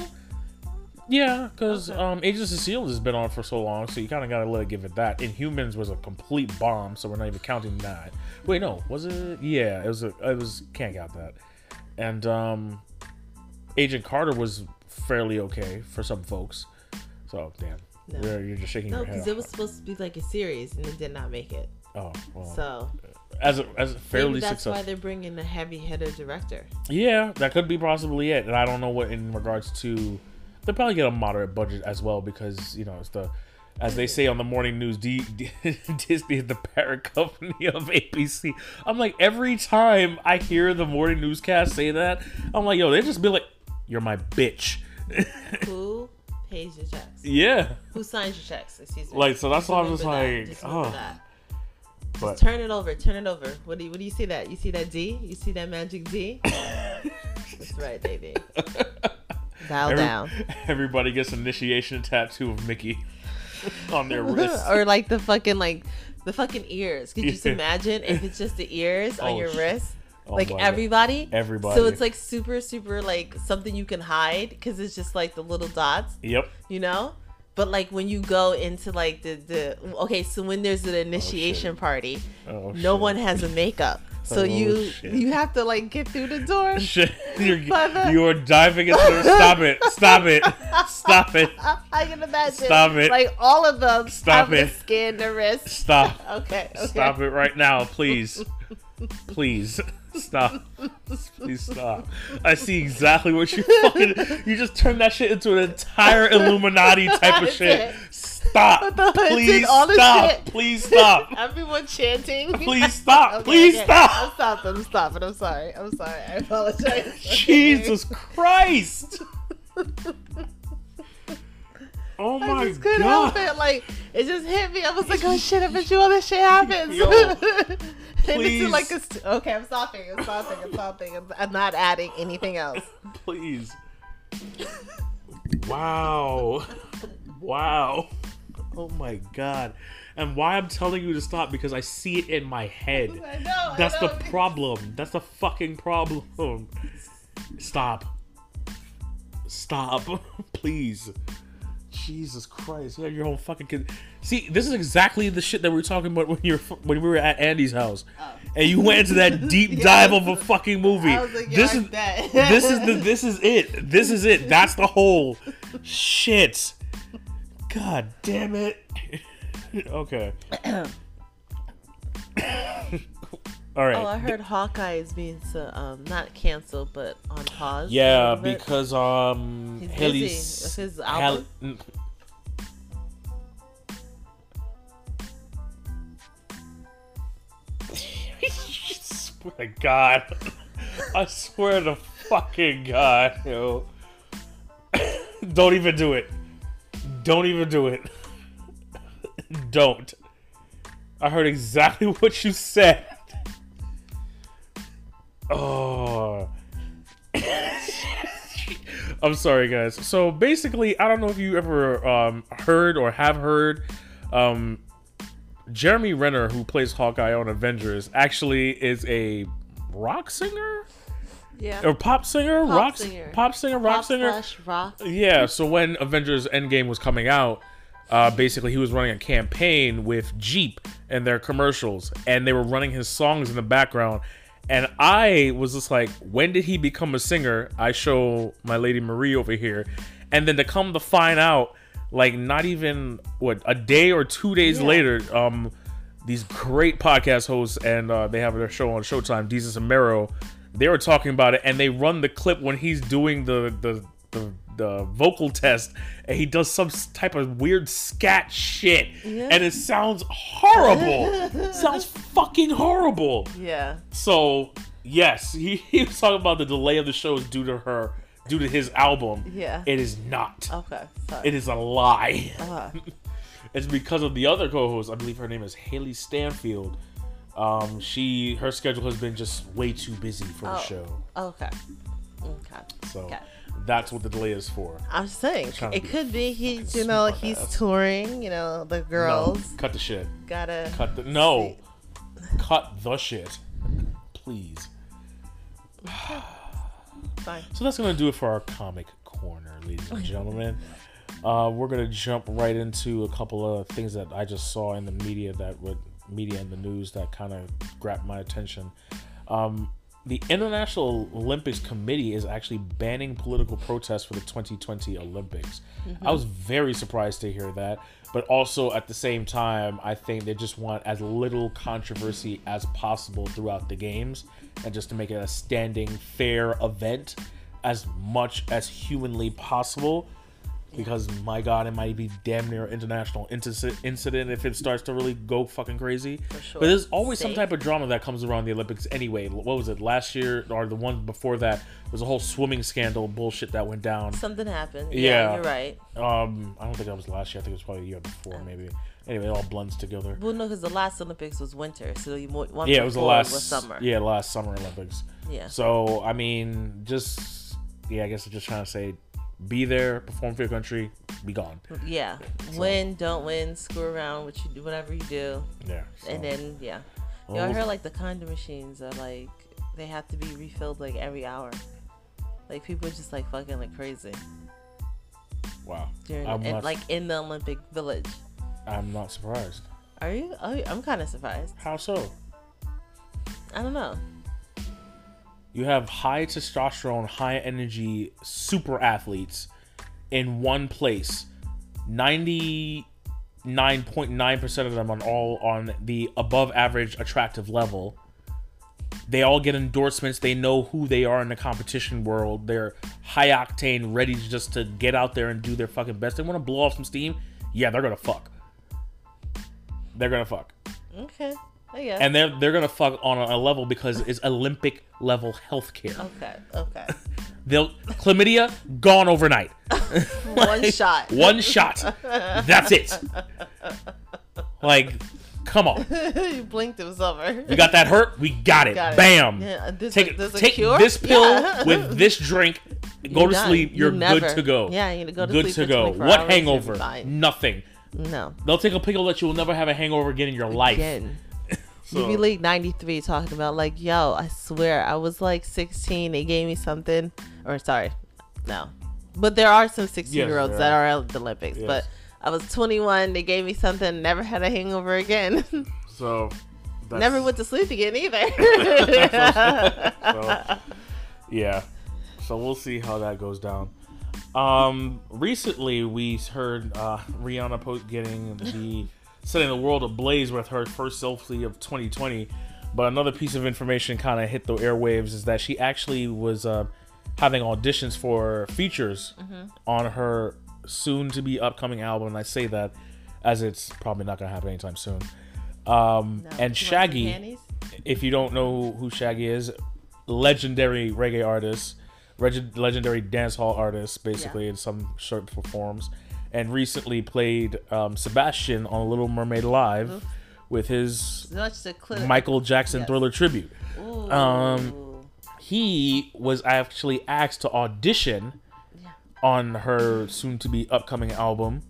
Yeah, because Okay. um, Agents of Shield has been on for so long, so you kind of gotta let it give it that. Inhumans was a complete bomb, so we're not even counting that. Wait, no, was it? Yeah, it was. A, it was. Can't count that. And um, Agent Carter was fairly okay for some folks. So damn, No. you're, you're just shaking No, your head. No, because it was supposed to be like a series and it did not make it. Oh well, So as a as a maybe that's successful. why they're bringing a heavy-hitter director. Yeah, that could be possibly it. And I don't know what in regards to they'll probably get a moderate budget as well because, you know, it's the as they say on the morning news, D- D- Disney is the parent company of ABC. I'm like, every time I hear the morning newscast say that, I'm like, yo, they just be like, you're my bitch. Who pays your checks? yeah. Who signs your checks? Excuse me. Like, so that's why I'm just that. like, oh. that. But Turn it over. Turn it over. What do you What do you see that? You see that D? You see that magic D? That's right, baby. Bow every- down. everybody gets an initiation tattoo of Mickey on their wrist. or like the fucking like the fucking ears. Could you just imagine if it's just the ears on Oh, your shit. wrist? Oh like my God. everybody. Everybody. So it's like super super like something you can hide because it's just like the little dots, Yep. you know. But like when you go into like the the okay, so when there's an initiation party, Oh, no shit. one has a makeup. So Oh, you shit. you have to like get through the door. Shit, you're, Mother- you are diving into the, stop it stop it stop it I can imagine. Stop it. Like all of them Stop it. to scan the wrist. stop Okay. Okay. stop it right now please please stop please stop i see exactly what you fucking you just turned that shit into an entire illuminati type of shit stop please did all the stop please stop Everyone chanting. please stop Okay, please okay. stop I'm stopping. I'm stopping. I'm sorry. I'm sorry. I apologize. jesus christ oh my I just couldn't god help it. Like it just hit me. I was like, oh shit! I bet you all this shit happens. Yo, please. it's like a st- okay. I'm stopping. I'm stopping. I'm stopping. I'm, I'm not adding anything else. please. Wow. Wow. Oh my god. And why I'm telling you to stop because I see it in my head. I know. That's I the problem. That's the fucking problem. Stop. Stop. Please. Jesus Christ. You have your whole fucking kid. See, this is exactly the shit that we were talking about when you were when we were at Andy's house. Oh. And you went into that deep dive of a fucking movie. I was like, this is dead. this is the this is it. This is it. That's the whole shit. God damn it. okay. All right. Oh, I heard Hawkeye is being so, um not canceled, but on pause. Yeah, because um He's Hailee busy s- with his album. swear to God. I swear to fucking God, yo. Don't even do it. Don't even do it. Don't. I heard exactly what you said. Oh. I'm sorry, guys. So basically, I don't know if you ever um, heard or have heard. Um, Jeremy Renner, who plays Hawkeye on Avengers, actually is a rock singer yeah. or pop singer, Pop rock singer. pop singer, rock Pop singer. rock. Yeah, so when Avengers Endgame was coming out, uh, basically he was running a campaign with Jeep and their commercials, and they were running his songs in the background. And I was just like, when did he become a singer? I show my lady Marie over here. And then to come to find out, like not even what a day or two days Yeah. later, um, these great podcast hosts and uh, they have their show on Showtime, Desus and Mero, they were talking about it and they run the clip when he's doing the the the, the vocal test and he does some type of weird scat shit Yeah. and it sounds horrible. sounds fucking horrible. Yeah. So yes, he, he was talking about the delay of the show is due to her, due to his album. Yeah. It is not. Okay. Sorry. It is a lie. Uh, It's because of the other co-host. I believe her name is Hailee Steinfeld. Um, she her schedule has been just way too busy for the Oh. show. okay. Okay. So Okay. That's what the delay is for. I'm saying, it could be he's, you know, he's ass. touring. You know, the girls No, cut the shit. gotta. Cut the no. Cut the shit. Please. Fine. So that's gonna do it for our comic corner, ladies and gentlemen. uh, we're gonna jump right into a couple of things that I just saw in the media that would media and the news that kind of grabbed my attention. Um, the International Olympics Committee is actually banning political protests for the 2020 Olympics. Mm-hmm. I was very surprised to hear that, but also at the same time, I think they just want as little controversy as possible throughout the games and just to make it a standing, fair event as much as humanly possible. Because my God, it might be damn near international incident if it starts to really go fucking crazy. For sure. But there's always some type of drama that comes around the Olympics anyway. What was it last year or the one before that? There was a whole swimming scandal bullshit that went down. Something happened. Yeah, Yeah. you're right. Um, I don't think that was last year. I think it was probably the year before, maybe. Anyway, it all blends together. Well, no, because the last Olympics was winter, so you one Yeah, it was the last was summer. Yeah, last summer Olympics. Yeah. So I mean, just yeah, I guess I'm just trying to say, be there, perform for your country, be gone. Yeah. Win, don't win, screw around, what you do, whatever you do, Yeah. so- and then yeah. Yo, Well, I heard like the condom machines are like they have to be refilled like every hour. Like people just like fucking like crazy wow. during and, not- like in the Olympic Village. I'm not surprised. Are you? Oh, I'm kind of surprised. How so? I don't know. You have high testosterone, high energy super athletes in one place. 99.9% of them are all on the above average attractive level. They all get endorsements. They know who they are in the competition world. They're high octane, ready just to get out there and do their fucking best. They want to blow off some steam. Yeah, they're gonna fuck. They're gonna fuck Okay. Oh, I guess. and they're they're gonna fuck on a, level because it's Olympic level healthcare. okay. Okay. They'll chlamydia gone overnight. One shot. One shot. That's it. Like, come on. you blinked, it was over. You got that hurt? We got it. Got it. Bam. Yeah, uh, there's take a, there's a take this pill Yeah. with this drink. Go You're to done. sleep. You You're good to go. Yeah, you need to go to good sleep Good to go. What hangover? Nothing. No. They'll take a pill that you will never have a hangover again in your life. Again. So- League 93 talking about, like, yo, I swear, I was like 16. They gave me something. Or, sorry, no. But there are some 16 year olds that are. are at the Olympics. Yes. But I was 21. They gave me something. Never had a hangover again. So. That's, never went to sleep again either. so, yeah. So we'll see how that goes down. Um, recently we heard uh, Rihanna post getting the setting the world ablaze with her first selfie of 2020. But another piece of information kind of hit the airwaves is that she actually was uh, having auditions for features on her soon to be upcoming album. And I say that as it's probably not going to happen anytime soon. Um, No. and You want some Shaggy if you don't know who Shaggy is, legendary reggae artist, reg- legendary dancehall artist, basically Yeah. in some short forms, and recently played um, Sebastian on Little Mermaid Live with his to. Michael Jackson Yes. Thriller tribute. Um, He was actually asked to audition Yeah. on her soon-to-be upcoming album,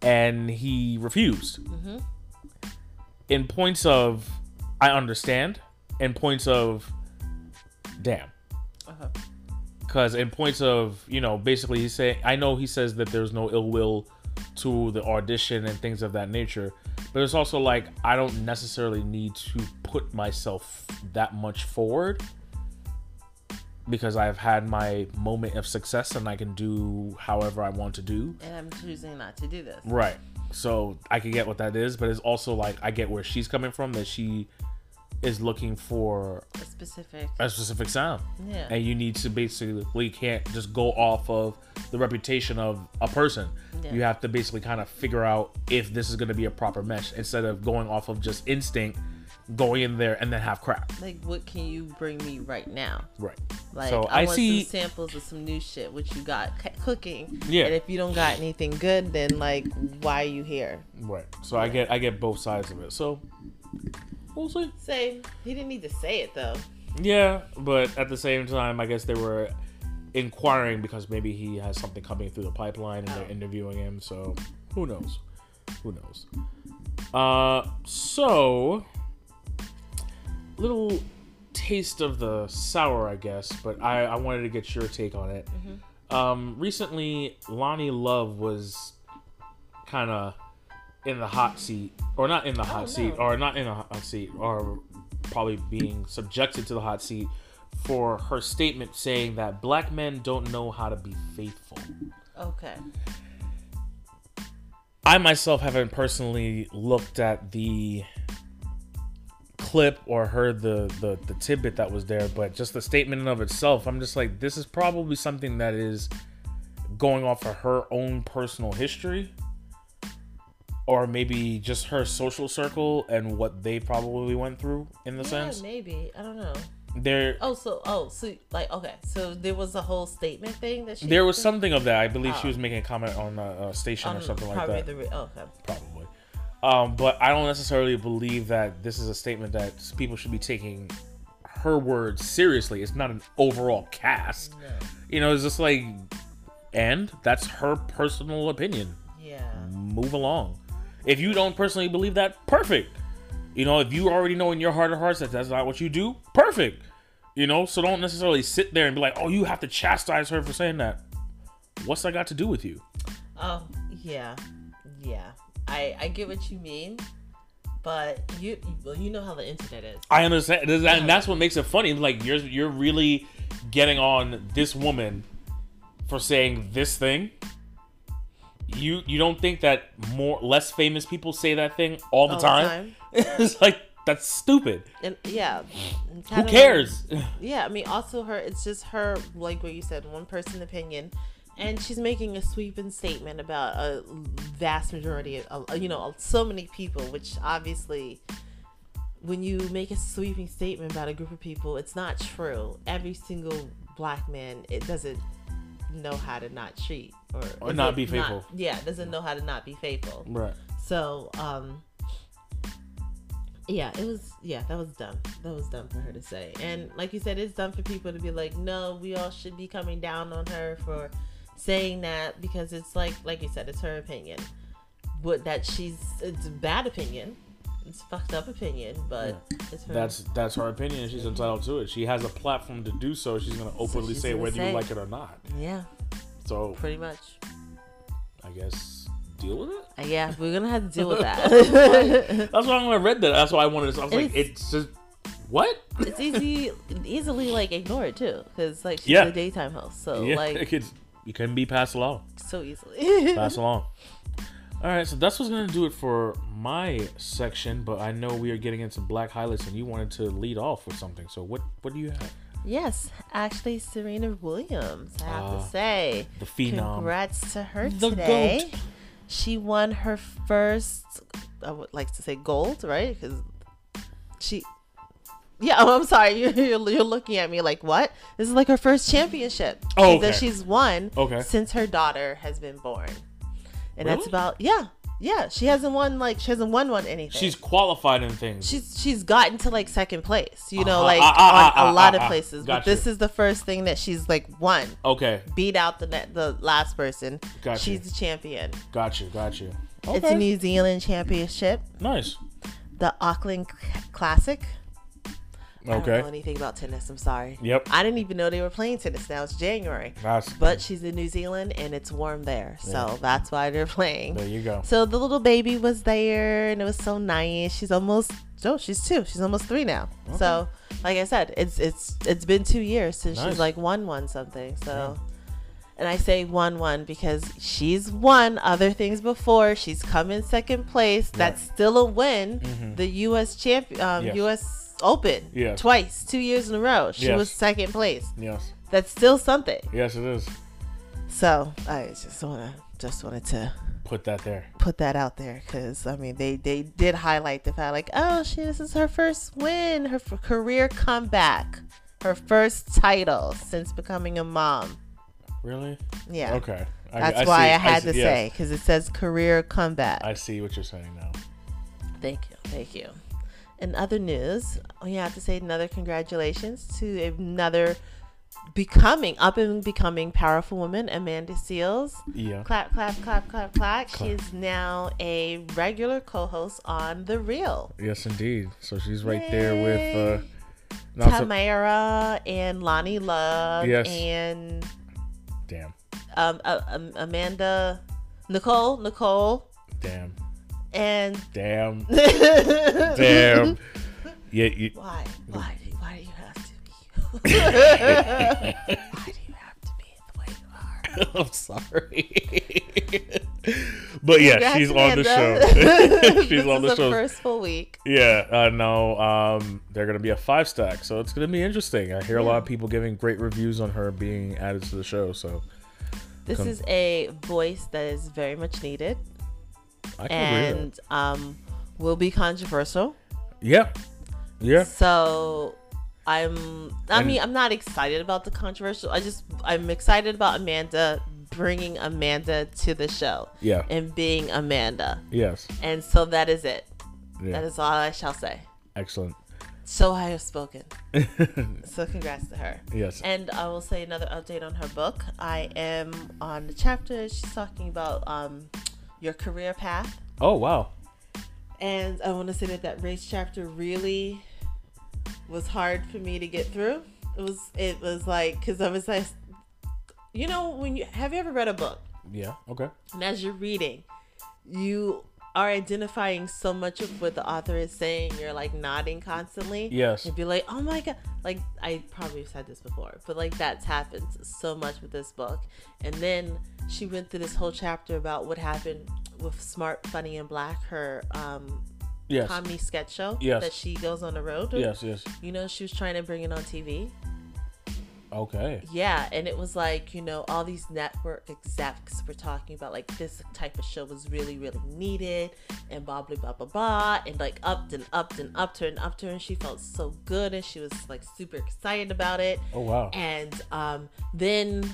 and he refused. Mm-hmm. In points of, I understand. In points of, damn. Uh-huh. Because in points of, you know, basically he's saying, I know he says that there's no ill will to the audition and things of that nature, but it's also like I don't necessarily need to put myself that much forward because I've had my moment of success and I can do however I want to do. And I'm choosing not to do this. Right. So I can get what that is, but it's also like I get where she's coming from that she is looking for A specific. a specific sound. Yeah. And you need to basically can't just go off of the reputation of a person. Yeah. You have to basically kind of figure out if this is going to be a proper mesh instead of going off of just instinct, going in there and then have crap. Like, what can you bring me right now? Right. Like, so I, I want see. some samples of some new shit. What you got c- cooking? Yeah. And if you don't got anything good, then like, why are you here? Right. So I get I get both sides of it. So we'll see. Say he didn't need to say it though. Yeah, but at the same time, I guess they were inquiring because maybe he has something coming through the pipeline and they're Oh. interviewing him. So who knows? Who knows? Uh, so little taste of the sour, I guess. But I I wanted to get your take on it. Um, recently, Loni Love was kind of in the hot seat, or not in the hot Oh, seat, no. or not in a hot seat, or probably being subjected to the hot seat for her statement saying that black men don't know how to be faithful. Okay. I myself haven't personally looked at the clip or heard the, the the tidbit that was there, but just the statement in of itself, I'm just like, this is probably something that is going off of her own personal history, or maybe just her social circle and what they probably went through in the Yeah, sense. maybe. I don't know. There Oh, so oh, so like okay, so there was a whole statement thing that she there was something of that. I believe she Oh. was making a comment on a, a station or something like probably that. The, re- oh, okay. probably. Um, but I don't necessarily believe that this is a statement that people should be taking her words seriously. It's not an overall cast. No. You know, it's just like, and that's her personal opinion. Yeah. Move along. If you don't personally believe that, perfect. You know, if you already know in your heart of hearts that that's not what you do, perfect. You know, so don't necessarily sit there and be like, oh, you have to chastise her for saying that. What's that got to do with you? Oh, yeah. Yeah. I I get what you mean, but you well, you know how the internet is. I understand, and that's what makes it funny. Like you're you're really getting on this woman for saying this thing. You you don't think that more less famous people say that thing all the All time? it's like that's stupid. And yeah. Who cares? Yeah, I mean, also her. It's just her, like what you said, one person opinion, and she's making a sweeping statement about a vast majority of, you know, so many people. Which obviously, when you make a sweeping statement about a group of people, it's not true. Every single black man, it doesn't know how to not cheat or, Or not be faithful. yeah, doesn't know how to not be faithful. right. So, um, yeah, it was, yeah, that was dumb. That was dumb for her to say. And like you said, it's dumb for people to be like, no, we all should be coming down on her for saying that because it's like, like you said, it's her opinion. But that she's, it's a bad opinion. It's a fucked up opinion, but it's her. That's that's her opinion. and She's entitled to it. She has a platform to do so. She's gonna openly she's say gonna whether say. you like it or not. yeah, So pretty much. I guess deal with it. Uh, Yeah, we're gonna have to deal with that. That's why when I read that, that's why I wanted to. I was like, It's- it's just what? it's easy, easily like ignored too, because like she's Yeah. a daytime host, so yeah, like it's, you can be passed along. so easily. Pass along. All right, so that's what's gonna do it for my section. But I know we are getting into black highlights, and you wanted to lead off with something. So what what do you have? Yes, actually, Serena Williams. I have Ah, to say, The phenom. congrats to her The today. goat. She won her first. I would like to say gold, right? Because she. Yeah, oh, I'm sorry. You're, you're, you're looking at me like what? This is like her first championship Oh, that she's won Okay. since her daughter has been born, and that's about yeah, yeah. She hasn't won like she hasn't won one anything. She's qualified in things. she's she's gotten to like second place, you know, Uh-huh. like ah, on ah, a lot ah, of places. Gotcha. But this is the first thing that she's like won, okay, beat out the net, the last person. Gotcha. She's the champion. got you, got you. It's a New Zealand championship, nice. the Auckland C- Classic. I don't Okay. know anything about tennis. I'm sorry. Yep. I didn't even know they were playing tennis. Now it's January, That's but she's in New Zealand and it's warm there, so that's why they're playing. there you go. So the little baby was there, and it was so nice. She's almost oh, she's two. She's almost three now. So, like I said, it's it's it's been two years since Nice. she's like one one something. So, and I say one one because she's won other things before. She's come in second place. That's still a win. The U.S. champion, um, Mm-hmm. Yes. U.S. Open, Yes. twice, two years in a row. She Yes. was second place. Yes, That's still something. yes, it is. So I just wanna just wanted to Put that there. put that out there because I mean they they did highlight the fact like oh she this is her first win her f- career comeback her first title since becoming a mom Really? yeah Okay. I- that's I why see- I had see- to yes. say because it says career comeback I see what you're saying now. thank you thank you in other news we have to say another congratulations to another becoming up and becoming powerful woman Amanda Seales Yeah. clap clap clap clap clap she is now a regular co-host on The Real Yes, indeed. So she's right there with uh, not so- Tamera and Loni Love Yes. and damn. um, uh, um Amanda, Nicole, Nicole, Damn. And Damn. Damn. Yeah. You, why, why, do- why do you have to be? why do you have to be the way you are? I'm sorry. but yeah, she's on the show. she's on the show. first full week. Yeah, I know. Um, they're gonna be a five stack, so it's gonna be interesting. I hear a lot of people giving great reviews on her being added to the show, so This Con- is a voice that is very much needed and um, will be controversial. Yeah, yeah, So I'm I mean I'm not excited about the controversial. I just I'm excited about Amanda bringing Amanda to the show yeah, and being Amanda. yes, And so that is it. That yeah. is all I shall say. Excellent. So I have spoken. So congrats to her. yes. And I will say another update on her book. I am on the chapter she's talking about um your career path. Oh wow. And I want to say that that race chapter really was hard for me to get through. It was it was like cuz I was like you know when you have you ever read a book Yeah. Okay. and as you're reading you are identifying so much of what the author is saying you're like nodding constantly Yes. and be like oh my god like i probably said this before but like that's happened so much with this book and then she went through this whole chapter about what happened with smart funny and black her um Yes. comedy sketch show Yes. that she goes on the road. Yes. Yes. you know she was trying to bring it on tv Okay. yeah and it was like you know all these network execs were talking about like this type of show was really really needed and blah blah blah blah blah and like upped and upped and upped her and upped her and she felt so good and she was like super excited about it Oh wow. and um then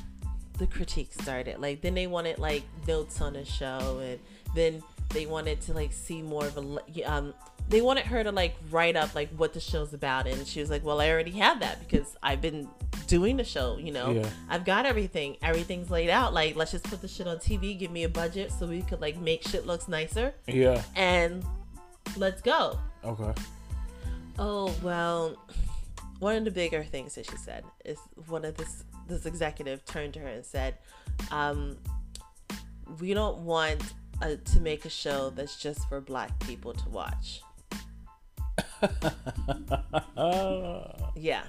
the critiques started like then they wanted like notes on the show and then they wanted to like see more of a um they wanted her to like write up like what the show's about and she was like well i already have that because i've been doing the show you know Yeah. i've got everything everything's laid out like let's just put the shit on tv give me a budget so we could like make shit looks nicer Yeah. and let's go Okay. Oh well, one of the bigger things that she said is one of this this executive turned to her and said, um, "We don't want uh to make a show that's just for Black people to watch." Yeah,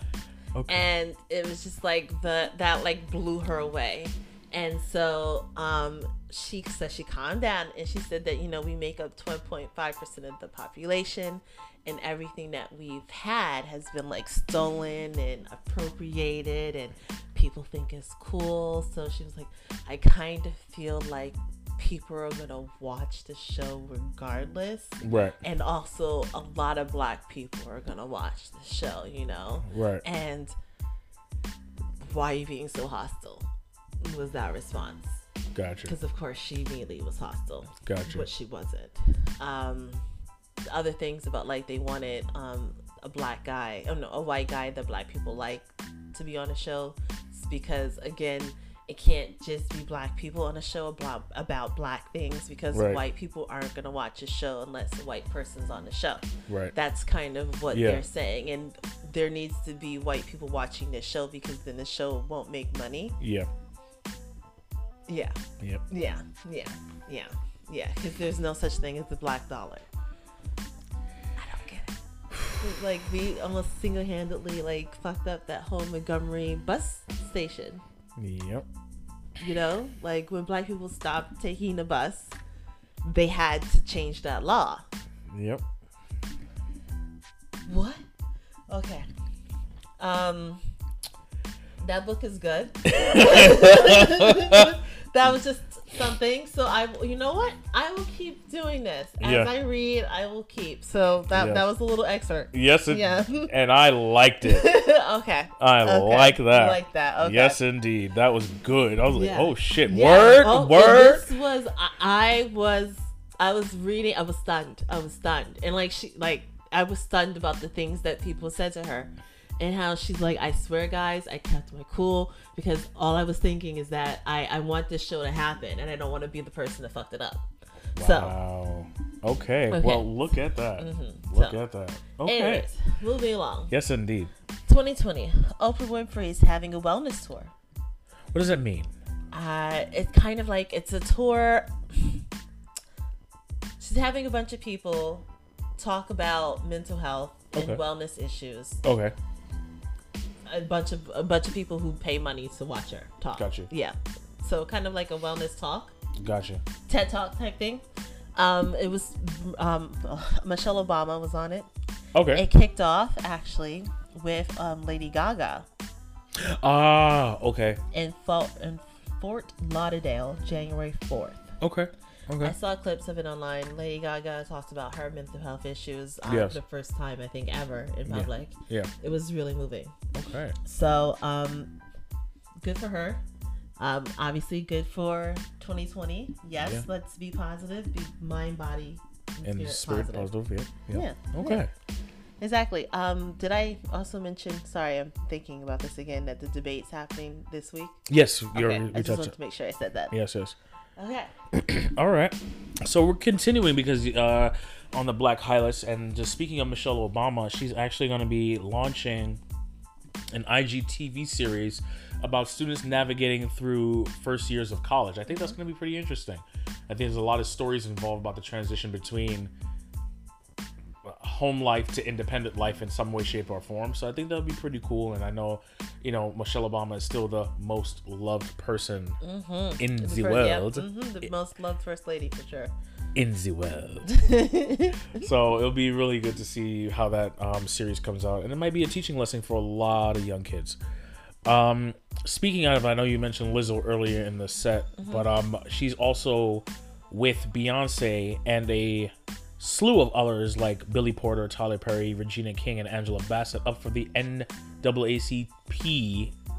okay. and it was just like the that like blew her away, and so um she said she calmed down and she said that you know we make up 12.5 percent of the population and everything that we've had has been like stolen and appropriated and people think it's cool. So she was like i kind of feel like people are gonna watch the show regardless right. and also a lot of black people are gonna watch the show you know Right. and why are you being so hostile was that response Gotcha. because of course she immediately was hostile Gotcha. but she wasn't um the other things about like they wanted um a black guy oh no a white guy that black people like to be on the show It's because again it can't just be black people on a show about about black things because Right. white people aren't going to watch a show unless a white person's on the show Right. that's kind of what Yeah. they're saying and there needs to be white people watching this show because then the show won't make money Yeah. yeah Yep. yeah yeah yeah yeah because there's no such thing as the black dollar i don't get it like we almost single-handedly like fucked up that whole montgomery bus station Yep. you know like when black people stopped taking the bus they had to change that law Yep. What? Okay. Um that book is good. that was just something. So I you know what? I will keep doing this. As Yeah. I read, I will keep. So that Yes. that was a little excerpt. Yes. It, Yeah. And I liked it. okay. I Okay. like that. Like that. Okay. Yes, indeed. That was good. I was like, oh shit, Yeah. word, Oh, word. This was I, I was I was reading. I was stunned. I was stunned, and like she like I was stunned about the things that people said to her, and how she's like, I swear, guys, I kept my cool because all I was thinking is that I I want this show to happen, and I don't want to be the person that fucked it up. So. Wow. Okay. Okay. Well, look at that. Mhm. Look So, at that. Okay. Anyways, moving along. Yes, indeed. 2020, Oprah Winfrey is having a wellness tour. What does that mean? Uh, it's kind of like it's a tour. She's having a bunch of people talk about mental health and Okay. wellness issues. Okay. A bunch of a bunch of people who pay money to watch her talk. Got you. Yeah. So kind of like a wellness talk, Gotcha. TED Talk type thing. Um, it was um, Michelle Obama was on it. Okay. It kicked off actually with um, Lady Gaga Ah. Okay. in Fort, in Fort Lauderdale, January 4th. Okay. I saw clips of it online. Lady Gaga talked about her mental health issues uh, Yes. for the first time, I think, ever in public. Yeah. It was really moving. Okay. So, um, good for her. Um, obviously, good for 2020. Yes, Yeah. let's be positive, be mind, body, and, And spirit, positive. positive. Yeah. Yeah. Okay. Exactly. Um, did I also mention? Sorry, I'm thinking about this again. That the debate's happening this week. Yes. You're, Okay, we I just wanted to make sure I said that. Yes. Yes. Okay. All right. So we're continuing because uh, on the Black Highlights, and just speaking of Michelle Obama, she's actually going to be launching an IGTV series about students navigating through first years of college. I think that's going to be pretty interesting. I think there's a lot of stories involved about the transition between home life to independent life in some way, shape, or form. So I think that'll be pretty cool. And I know, you know, Michelle Obama is still the most loved person in the The fir- yeah, world. mhm, the most loved first lady for sure. In the world. so it'll be really good to see how that um, series comes out, and it might be a teaching lesson for a lot of young kids. Um, speaking of, I know you mentioned Lizzo earlier in the set, but um, she's also with Beyonce and a slew of others like Billy Porter, Tyler Perry, Regina King, and Angela Bassett up for the NAACP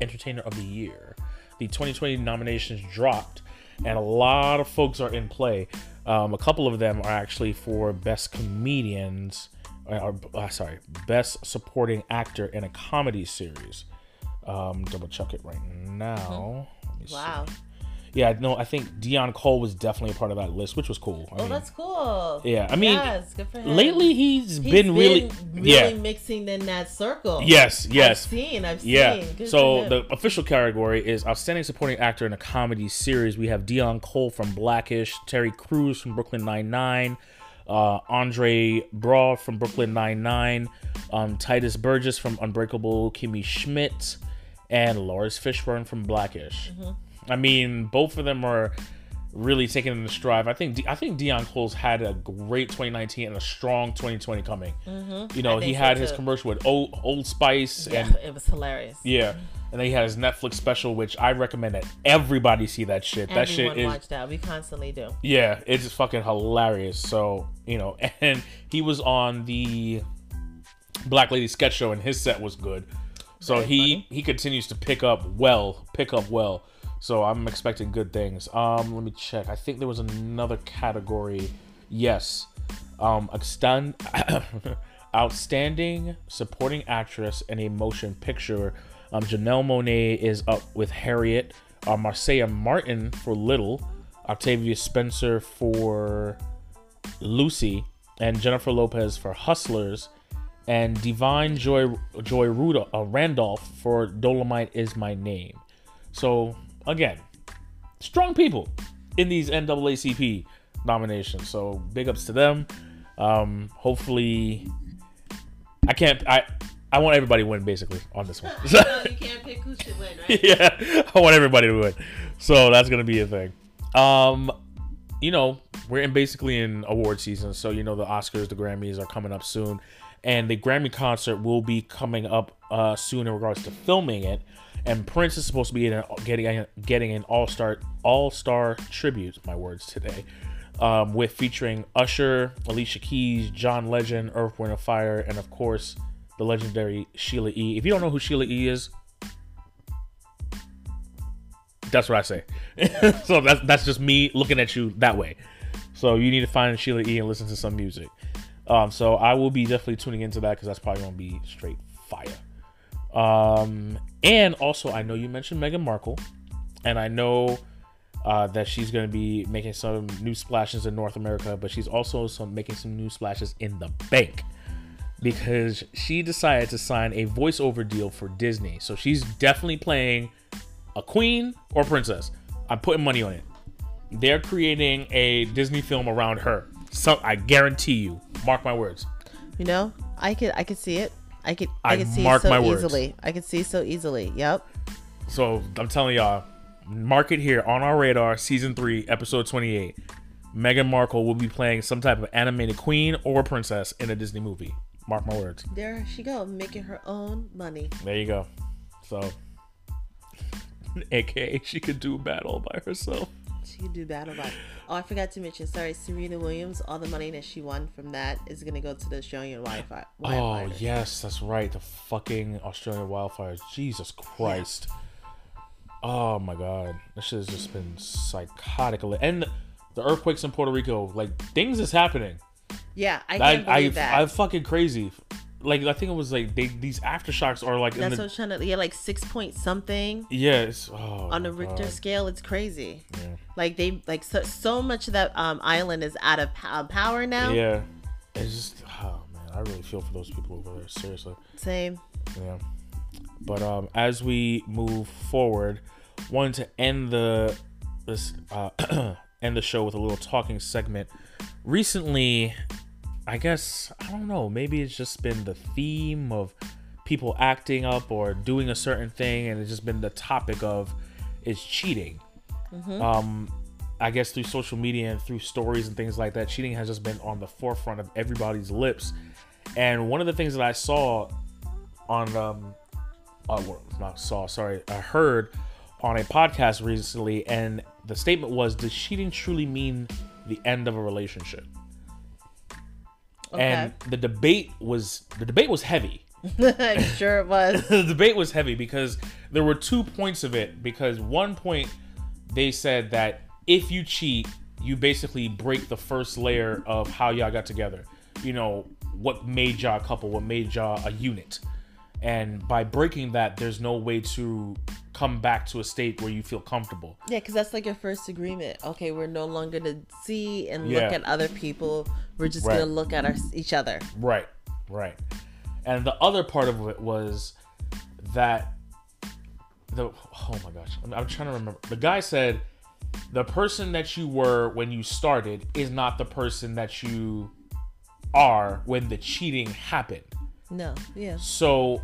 Entertainer of the Year. The 2020 nominations dropped, and a lot of folks are in play. Um, a couple of them are actually for Best Comedians, or, uh, sorry, Best Supporting Actor in a Comedy Series. Um, double check it right now. Me see. Yeah, no, I think Deon Cole was definitely a part of that list, which was cool. I Oh, mean, that's cool. yeah, I mean, yes, good for him. lately he's, He's been really, really yeah, mixing in that circle. yes, yes, I've seen. I've yeah. seen. Good So the official category is outstanding supporting actor in a comedy series. We have Deon Cole from Blackish, Terry Crews from Brooklyn Nine Nine, uh, Andre Braugher from Brooklyn Nine Nine, um, Tituss Burgess from Unbreakable, Kimmy Schmidt, and Lars Fishburne from Blackish. Mm-hmm. I mean, both of them are really taking in the stride. I think De- I think Deon Cole's had a great 2019 and a strong 2020 coming. You know, Mm-hmm. He think so, had his commercial with Old, Old Spice yeah, and it was hilarious. yeah. And then he had his Netflix special, which I recommend that everybody see that shit. that shit is watched that. We constantly do. yeah, it's just fucking hilarious. So you know, and he was on the Black Lady sketch show, and his set was good. So Very he funny. he continues to pick up well, pick up well. So I'm expecting good things. Um, let me check. I think there was another category. Yes, um, extend, outstanding supporting actress in a motion picture. Um, Janelle Monáe is up with Harriet. Uh, Martin for Little. Octavia Spencer for Lucy, and Jennifer Lopez for Hustlers, and Divine Joy Joy Rudolph, uh, Randolph for Dolomite is my name. So again, strong people in these NAACP nominations. So big ups to them. Um, hopefully, I can't. I I want everybody to win basically on this one. no, you can't pick who should win, right? yeah, I want everybody to win. So that's gonna be a thing. Um, you know, we're in basically in award season, so you know the Oscars, the Grammys are coming up soon, and the Grammy concert will be coming up uh, soon in regards to filming it. And Prince is supposed to be a, getting a, getting an all star all star tribute. My words today, um, with featuring Usher, Alicia Keys, John Legend, Earth, Wind, and Fire, and of course the legendary Sheila E. If you don't know who Sheila E. is, that's what I say. so that's that's just me looking at you that way. So you need to find Sheila E and listen to some music. Um, so I will be definitely tuning into that because that's probably gonna be straight fire. Um, and also I know you mentioned Meghan Markle, and I know uh, that she's gonna be making some new splashes in North America, but she's also some making some new splashes in the bank because she decided to sign a voiceover deal for Disney. So she's definitely playing a queen or princess. I'm putting money on it. They're creating a Disney film around her. So I guarantee you, mark my words. You know, I could I could see it. I could I I, could see mark so my words. easily. I could see so easily. Yep. So I'm telling y'all, mark it here on our radar, season three, episode 28. Meghan Markle will be playing some type of animated queen or princess in a Disney movie. Mark my words. There she go, making her own money. There you go. So, aka she could do battle by herself. She do battle by. Oh, I forgot to mention. Sorry, Serena Williams. All the money that she won from that is gonna go to the Australian wildfire. Oh yes, that's right. The fucking Australian wildfires. Jesus Christ. Oh my god, this shit has just been psychotic. And the earthquakes in Puerto Rico, like things is happening. Yeah, I I can't I, believe that. I'm fucking crazy. Like I think it was like they these aftershocks are like in That's the what I'm trying to. Yeah, like six point something yeah. It's, oh, on the my Richter God. scale. It's crazy. Yeah. Like they like so, so much of that um island is out of po- power now. Yeah, it's just oh man, I really feel for those people over there. Seriously. Same. Yeah. But um, as we move forward, wanted to end the this uh, end the show with a little talking segment. Recently, I guess I don't know. Maybe it's just been the theme of people acting up or doing a certain thing, and it's just been the topic of is cheating. Um, I guess through social media and through stories and things like that, cheating has just been on the forefront of everybody's lips. And one of the things that I saw on um uh, well, not saw sorry i heard on a podcast recently and the statement was does cheating truly mean the end of a relationship Okay. and the debate was the debate was heavy sure it was. the debate was heavy because there were two points of it because one point they said that if you cheat you basically break the first layer of how y'all got together you know what made y'all a couple what made y'all a unit and by breaking that there's no way to come back to a state where you feel comfortable Yeah, because that's like your first agreement. Okay, we're no longer to see and Yeah. look at other people. We're just Right. gonna look at our, each other. Right, right. And the other part of it was that the oh my gosh, I'm, I'm trying to remember. The guy said the person that you were when you started is not the person that you are when the cheating happened. No, yeah, So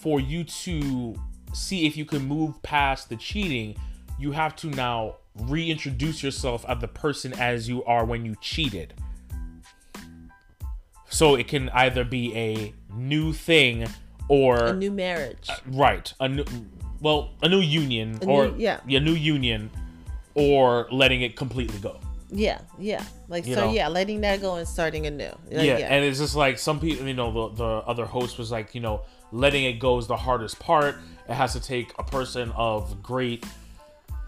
for you to see if you can move past the cheating, you have to now reintroduce yourself as the person as you are when you cheated. So it can either be a new thing or a new marriage. Uh, right, a new well, a new union A or new- yeah. a new union or letting it completely go. yeah, yeah. Like You so, know. yeah, letting that go and starting anew. Like, yeah, and it's just like some people, you know, the, the other host was like, you know, letting it go is the hardest part. It has to take a person of great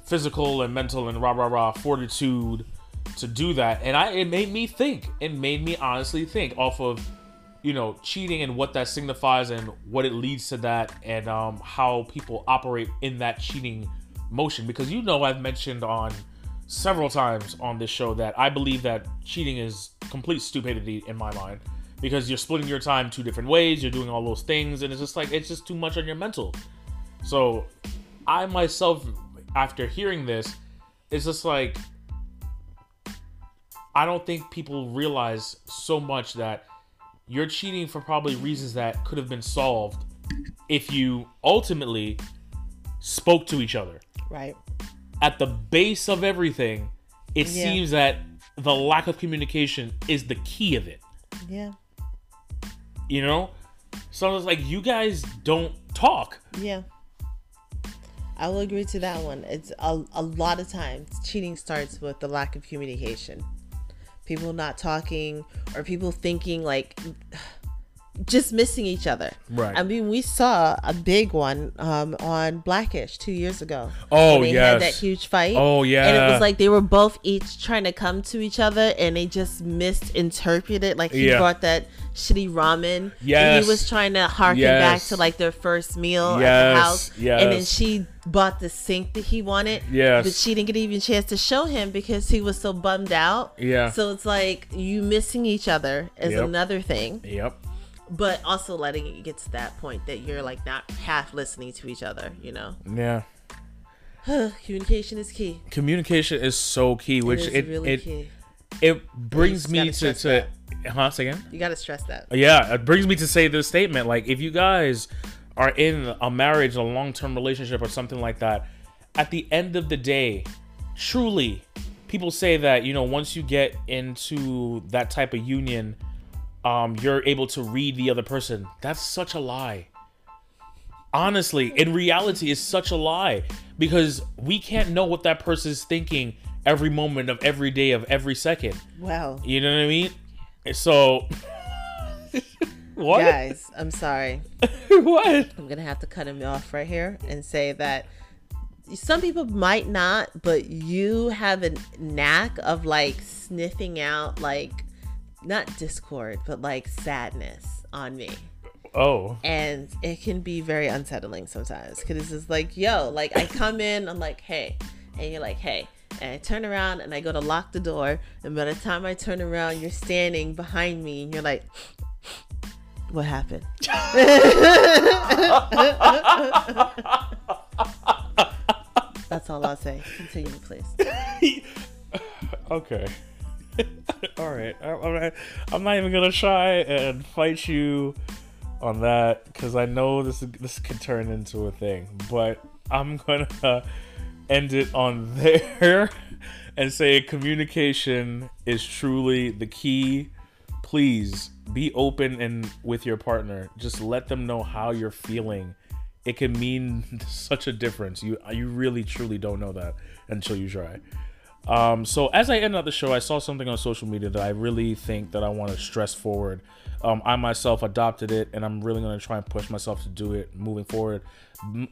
physical and mental and rah rah rah fortitude to do that. And I, it made me think. It made me honestly think off of, you know, cheating and what that signifies and what it leads to that and um, how people operate in that cheating motion. Because you know, I've mentioned on several times on this show that I believe that cheating is complete stupidity in my mind because you're splitting your time two different ways, you're doing all those things, and it's just like it's just too much on your mental. So, I myself, after hearing this, it's just like I don't think people realize so much that you're cheating for probably reasons that could have been solved if you ultimately spoke to each other right. at the base of everything, it Yeah. seems that the lack of communication is the key of it. Yeah, You know? So it's like you guys don't talk. yeah. I will agree to that one. It's a, a lot of times cheating starts with the lack of communication. People not talking or people thinking like just missing each other. Right. I mean, we saw a big one um, on Black-ish two years ago. Oh, they had that huge fight. Oh, yeah. And it was like they were both each trying to come to each other, and they just misinterpreted. Like he Yeah. brought that shitty ramen. Yes. he was trying to harken back to like their first meal at the house. And then she bought the sink that he wanted. Yes. But she didn't get even a chance to show him because he was so bummed out. Yeah. So it's like you missing each other is Yep. another thing Yep. But also letting it get to that point that you're like not half listening to each other you know Yeah. Communication is key. Communication is so key, which is it really it, key. it brings me to to huh say again. You gotta stress that. Uh, yeah, it brings me to say this statement. Like, if you guys are in a marriage, a long term relationship, or something like that, at the end of the day, truly, people say that, you know, once you get into that type of union, um, you're able to read the other person. That's such a lie. Honestly, in reality, it's such a lie because we can't know what that person is thinking every moment of every day of every second. Wow. You know what I mean? So, what? Guys, I'm sorry. what? I'm gonna have to cut him off right here and say that some people might not, but you have a knack of like sniffing out like not discord, but like sadness on me. Oh, And it can be very unsettling sometimes because it's just like, yo, like I come in, I'm like, hey, and you're like, hey, and I turn around and I go to lock the door, and by the time I turn around, you're standing behind me, and you're like, what happened? That's all I'll say. Continue, please. okay. All right. All right. I'm not even gonna try and fight you on that because I know this this could turn into a thing, but I'm gonna end it on there and say communication is truly the key. Please be open and with your partner. Just let them know how you're feeling. It can mean such a difference. You you really truly don't know that until you try. Um, so as I end out the show, I saw something on social media that I really think that I want to stress forward. Um, I myself adopted it, and I'm really going to try and push myself to do it moving forward,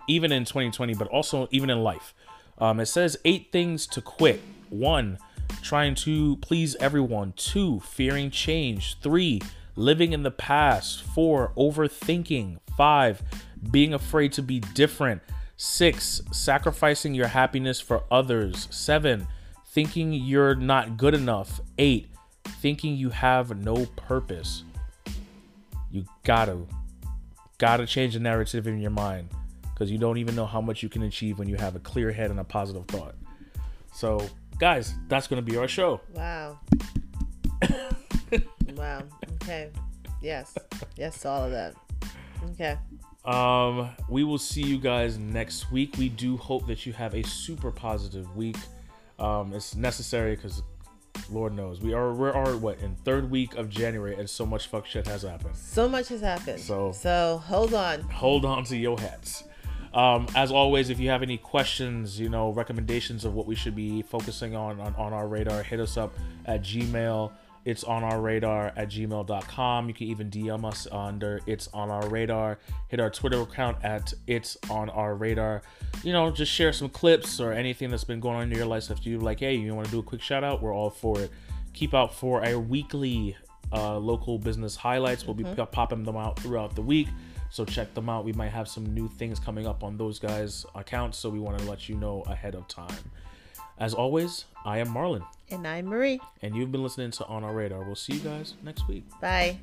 even in 2020, but also even in life. Um, it says eight things to quit. One, trying to please everyone. Two, fearing change. Three, living in the past. Four, overthinking. Five, being afraid to be different. Six, sacrificing your happiness for others. Seven, thinking you're not good enough. Eight, thinking you have no purpose. You gotta, gotta change the narrative in your mind because you don't even know how much you can achieve when you have a clear head and a positive thought. So, guys, that's gonna be our show. Wow. wow. Okay. Yes. Yes to all of that. Okay. Um, we will see you guys next week. We do hope that you have a super positive week. Um, it's necessary because Lord knows we are we are what in third week of January and so much fuck shit has happened. So much has happened. So- so hold on. Hold on to your hats. Um, as always, if you have any questions, you know, recommendations of what we should be focusing on on, on our radar, hit us up at Gmail. It's on our radar at gmail.com. You can even DM us under It's on our radar. Hit our Twitter account at It's on our radar. You know, just share some clips or anything that's been going on in your life. So If you like, hey, you want to do a quick shout out, we're all for it. Keep out for our weekly uh, local business highlights. We'll be p- popping them out throughout the week. So check them out. We might have some new things coming up on those guys' accounts. So we want to let you know ahead of time. As always, I am Marlon, And I'm Marie. and you've been listening to On Our Radar. We'll see you guys next week. Bye.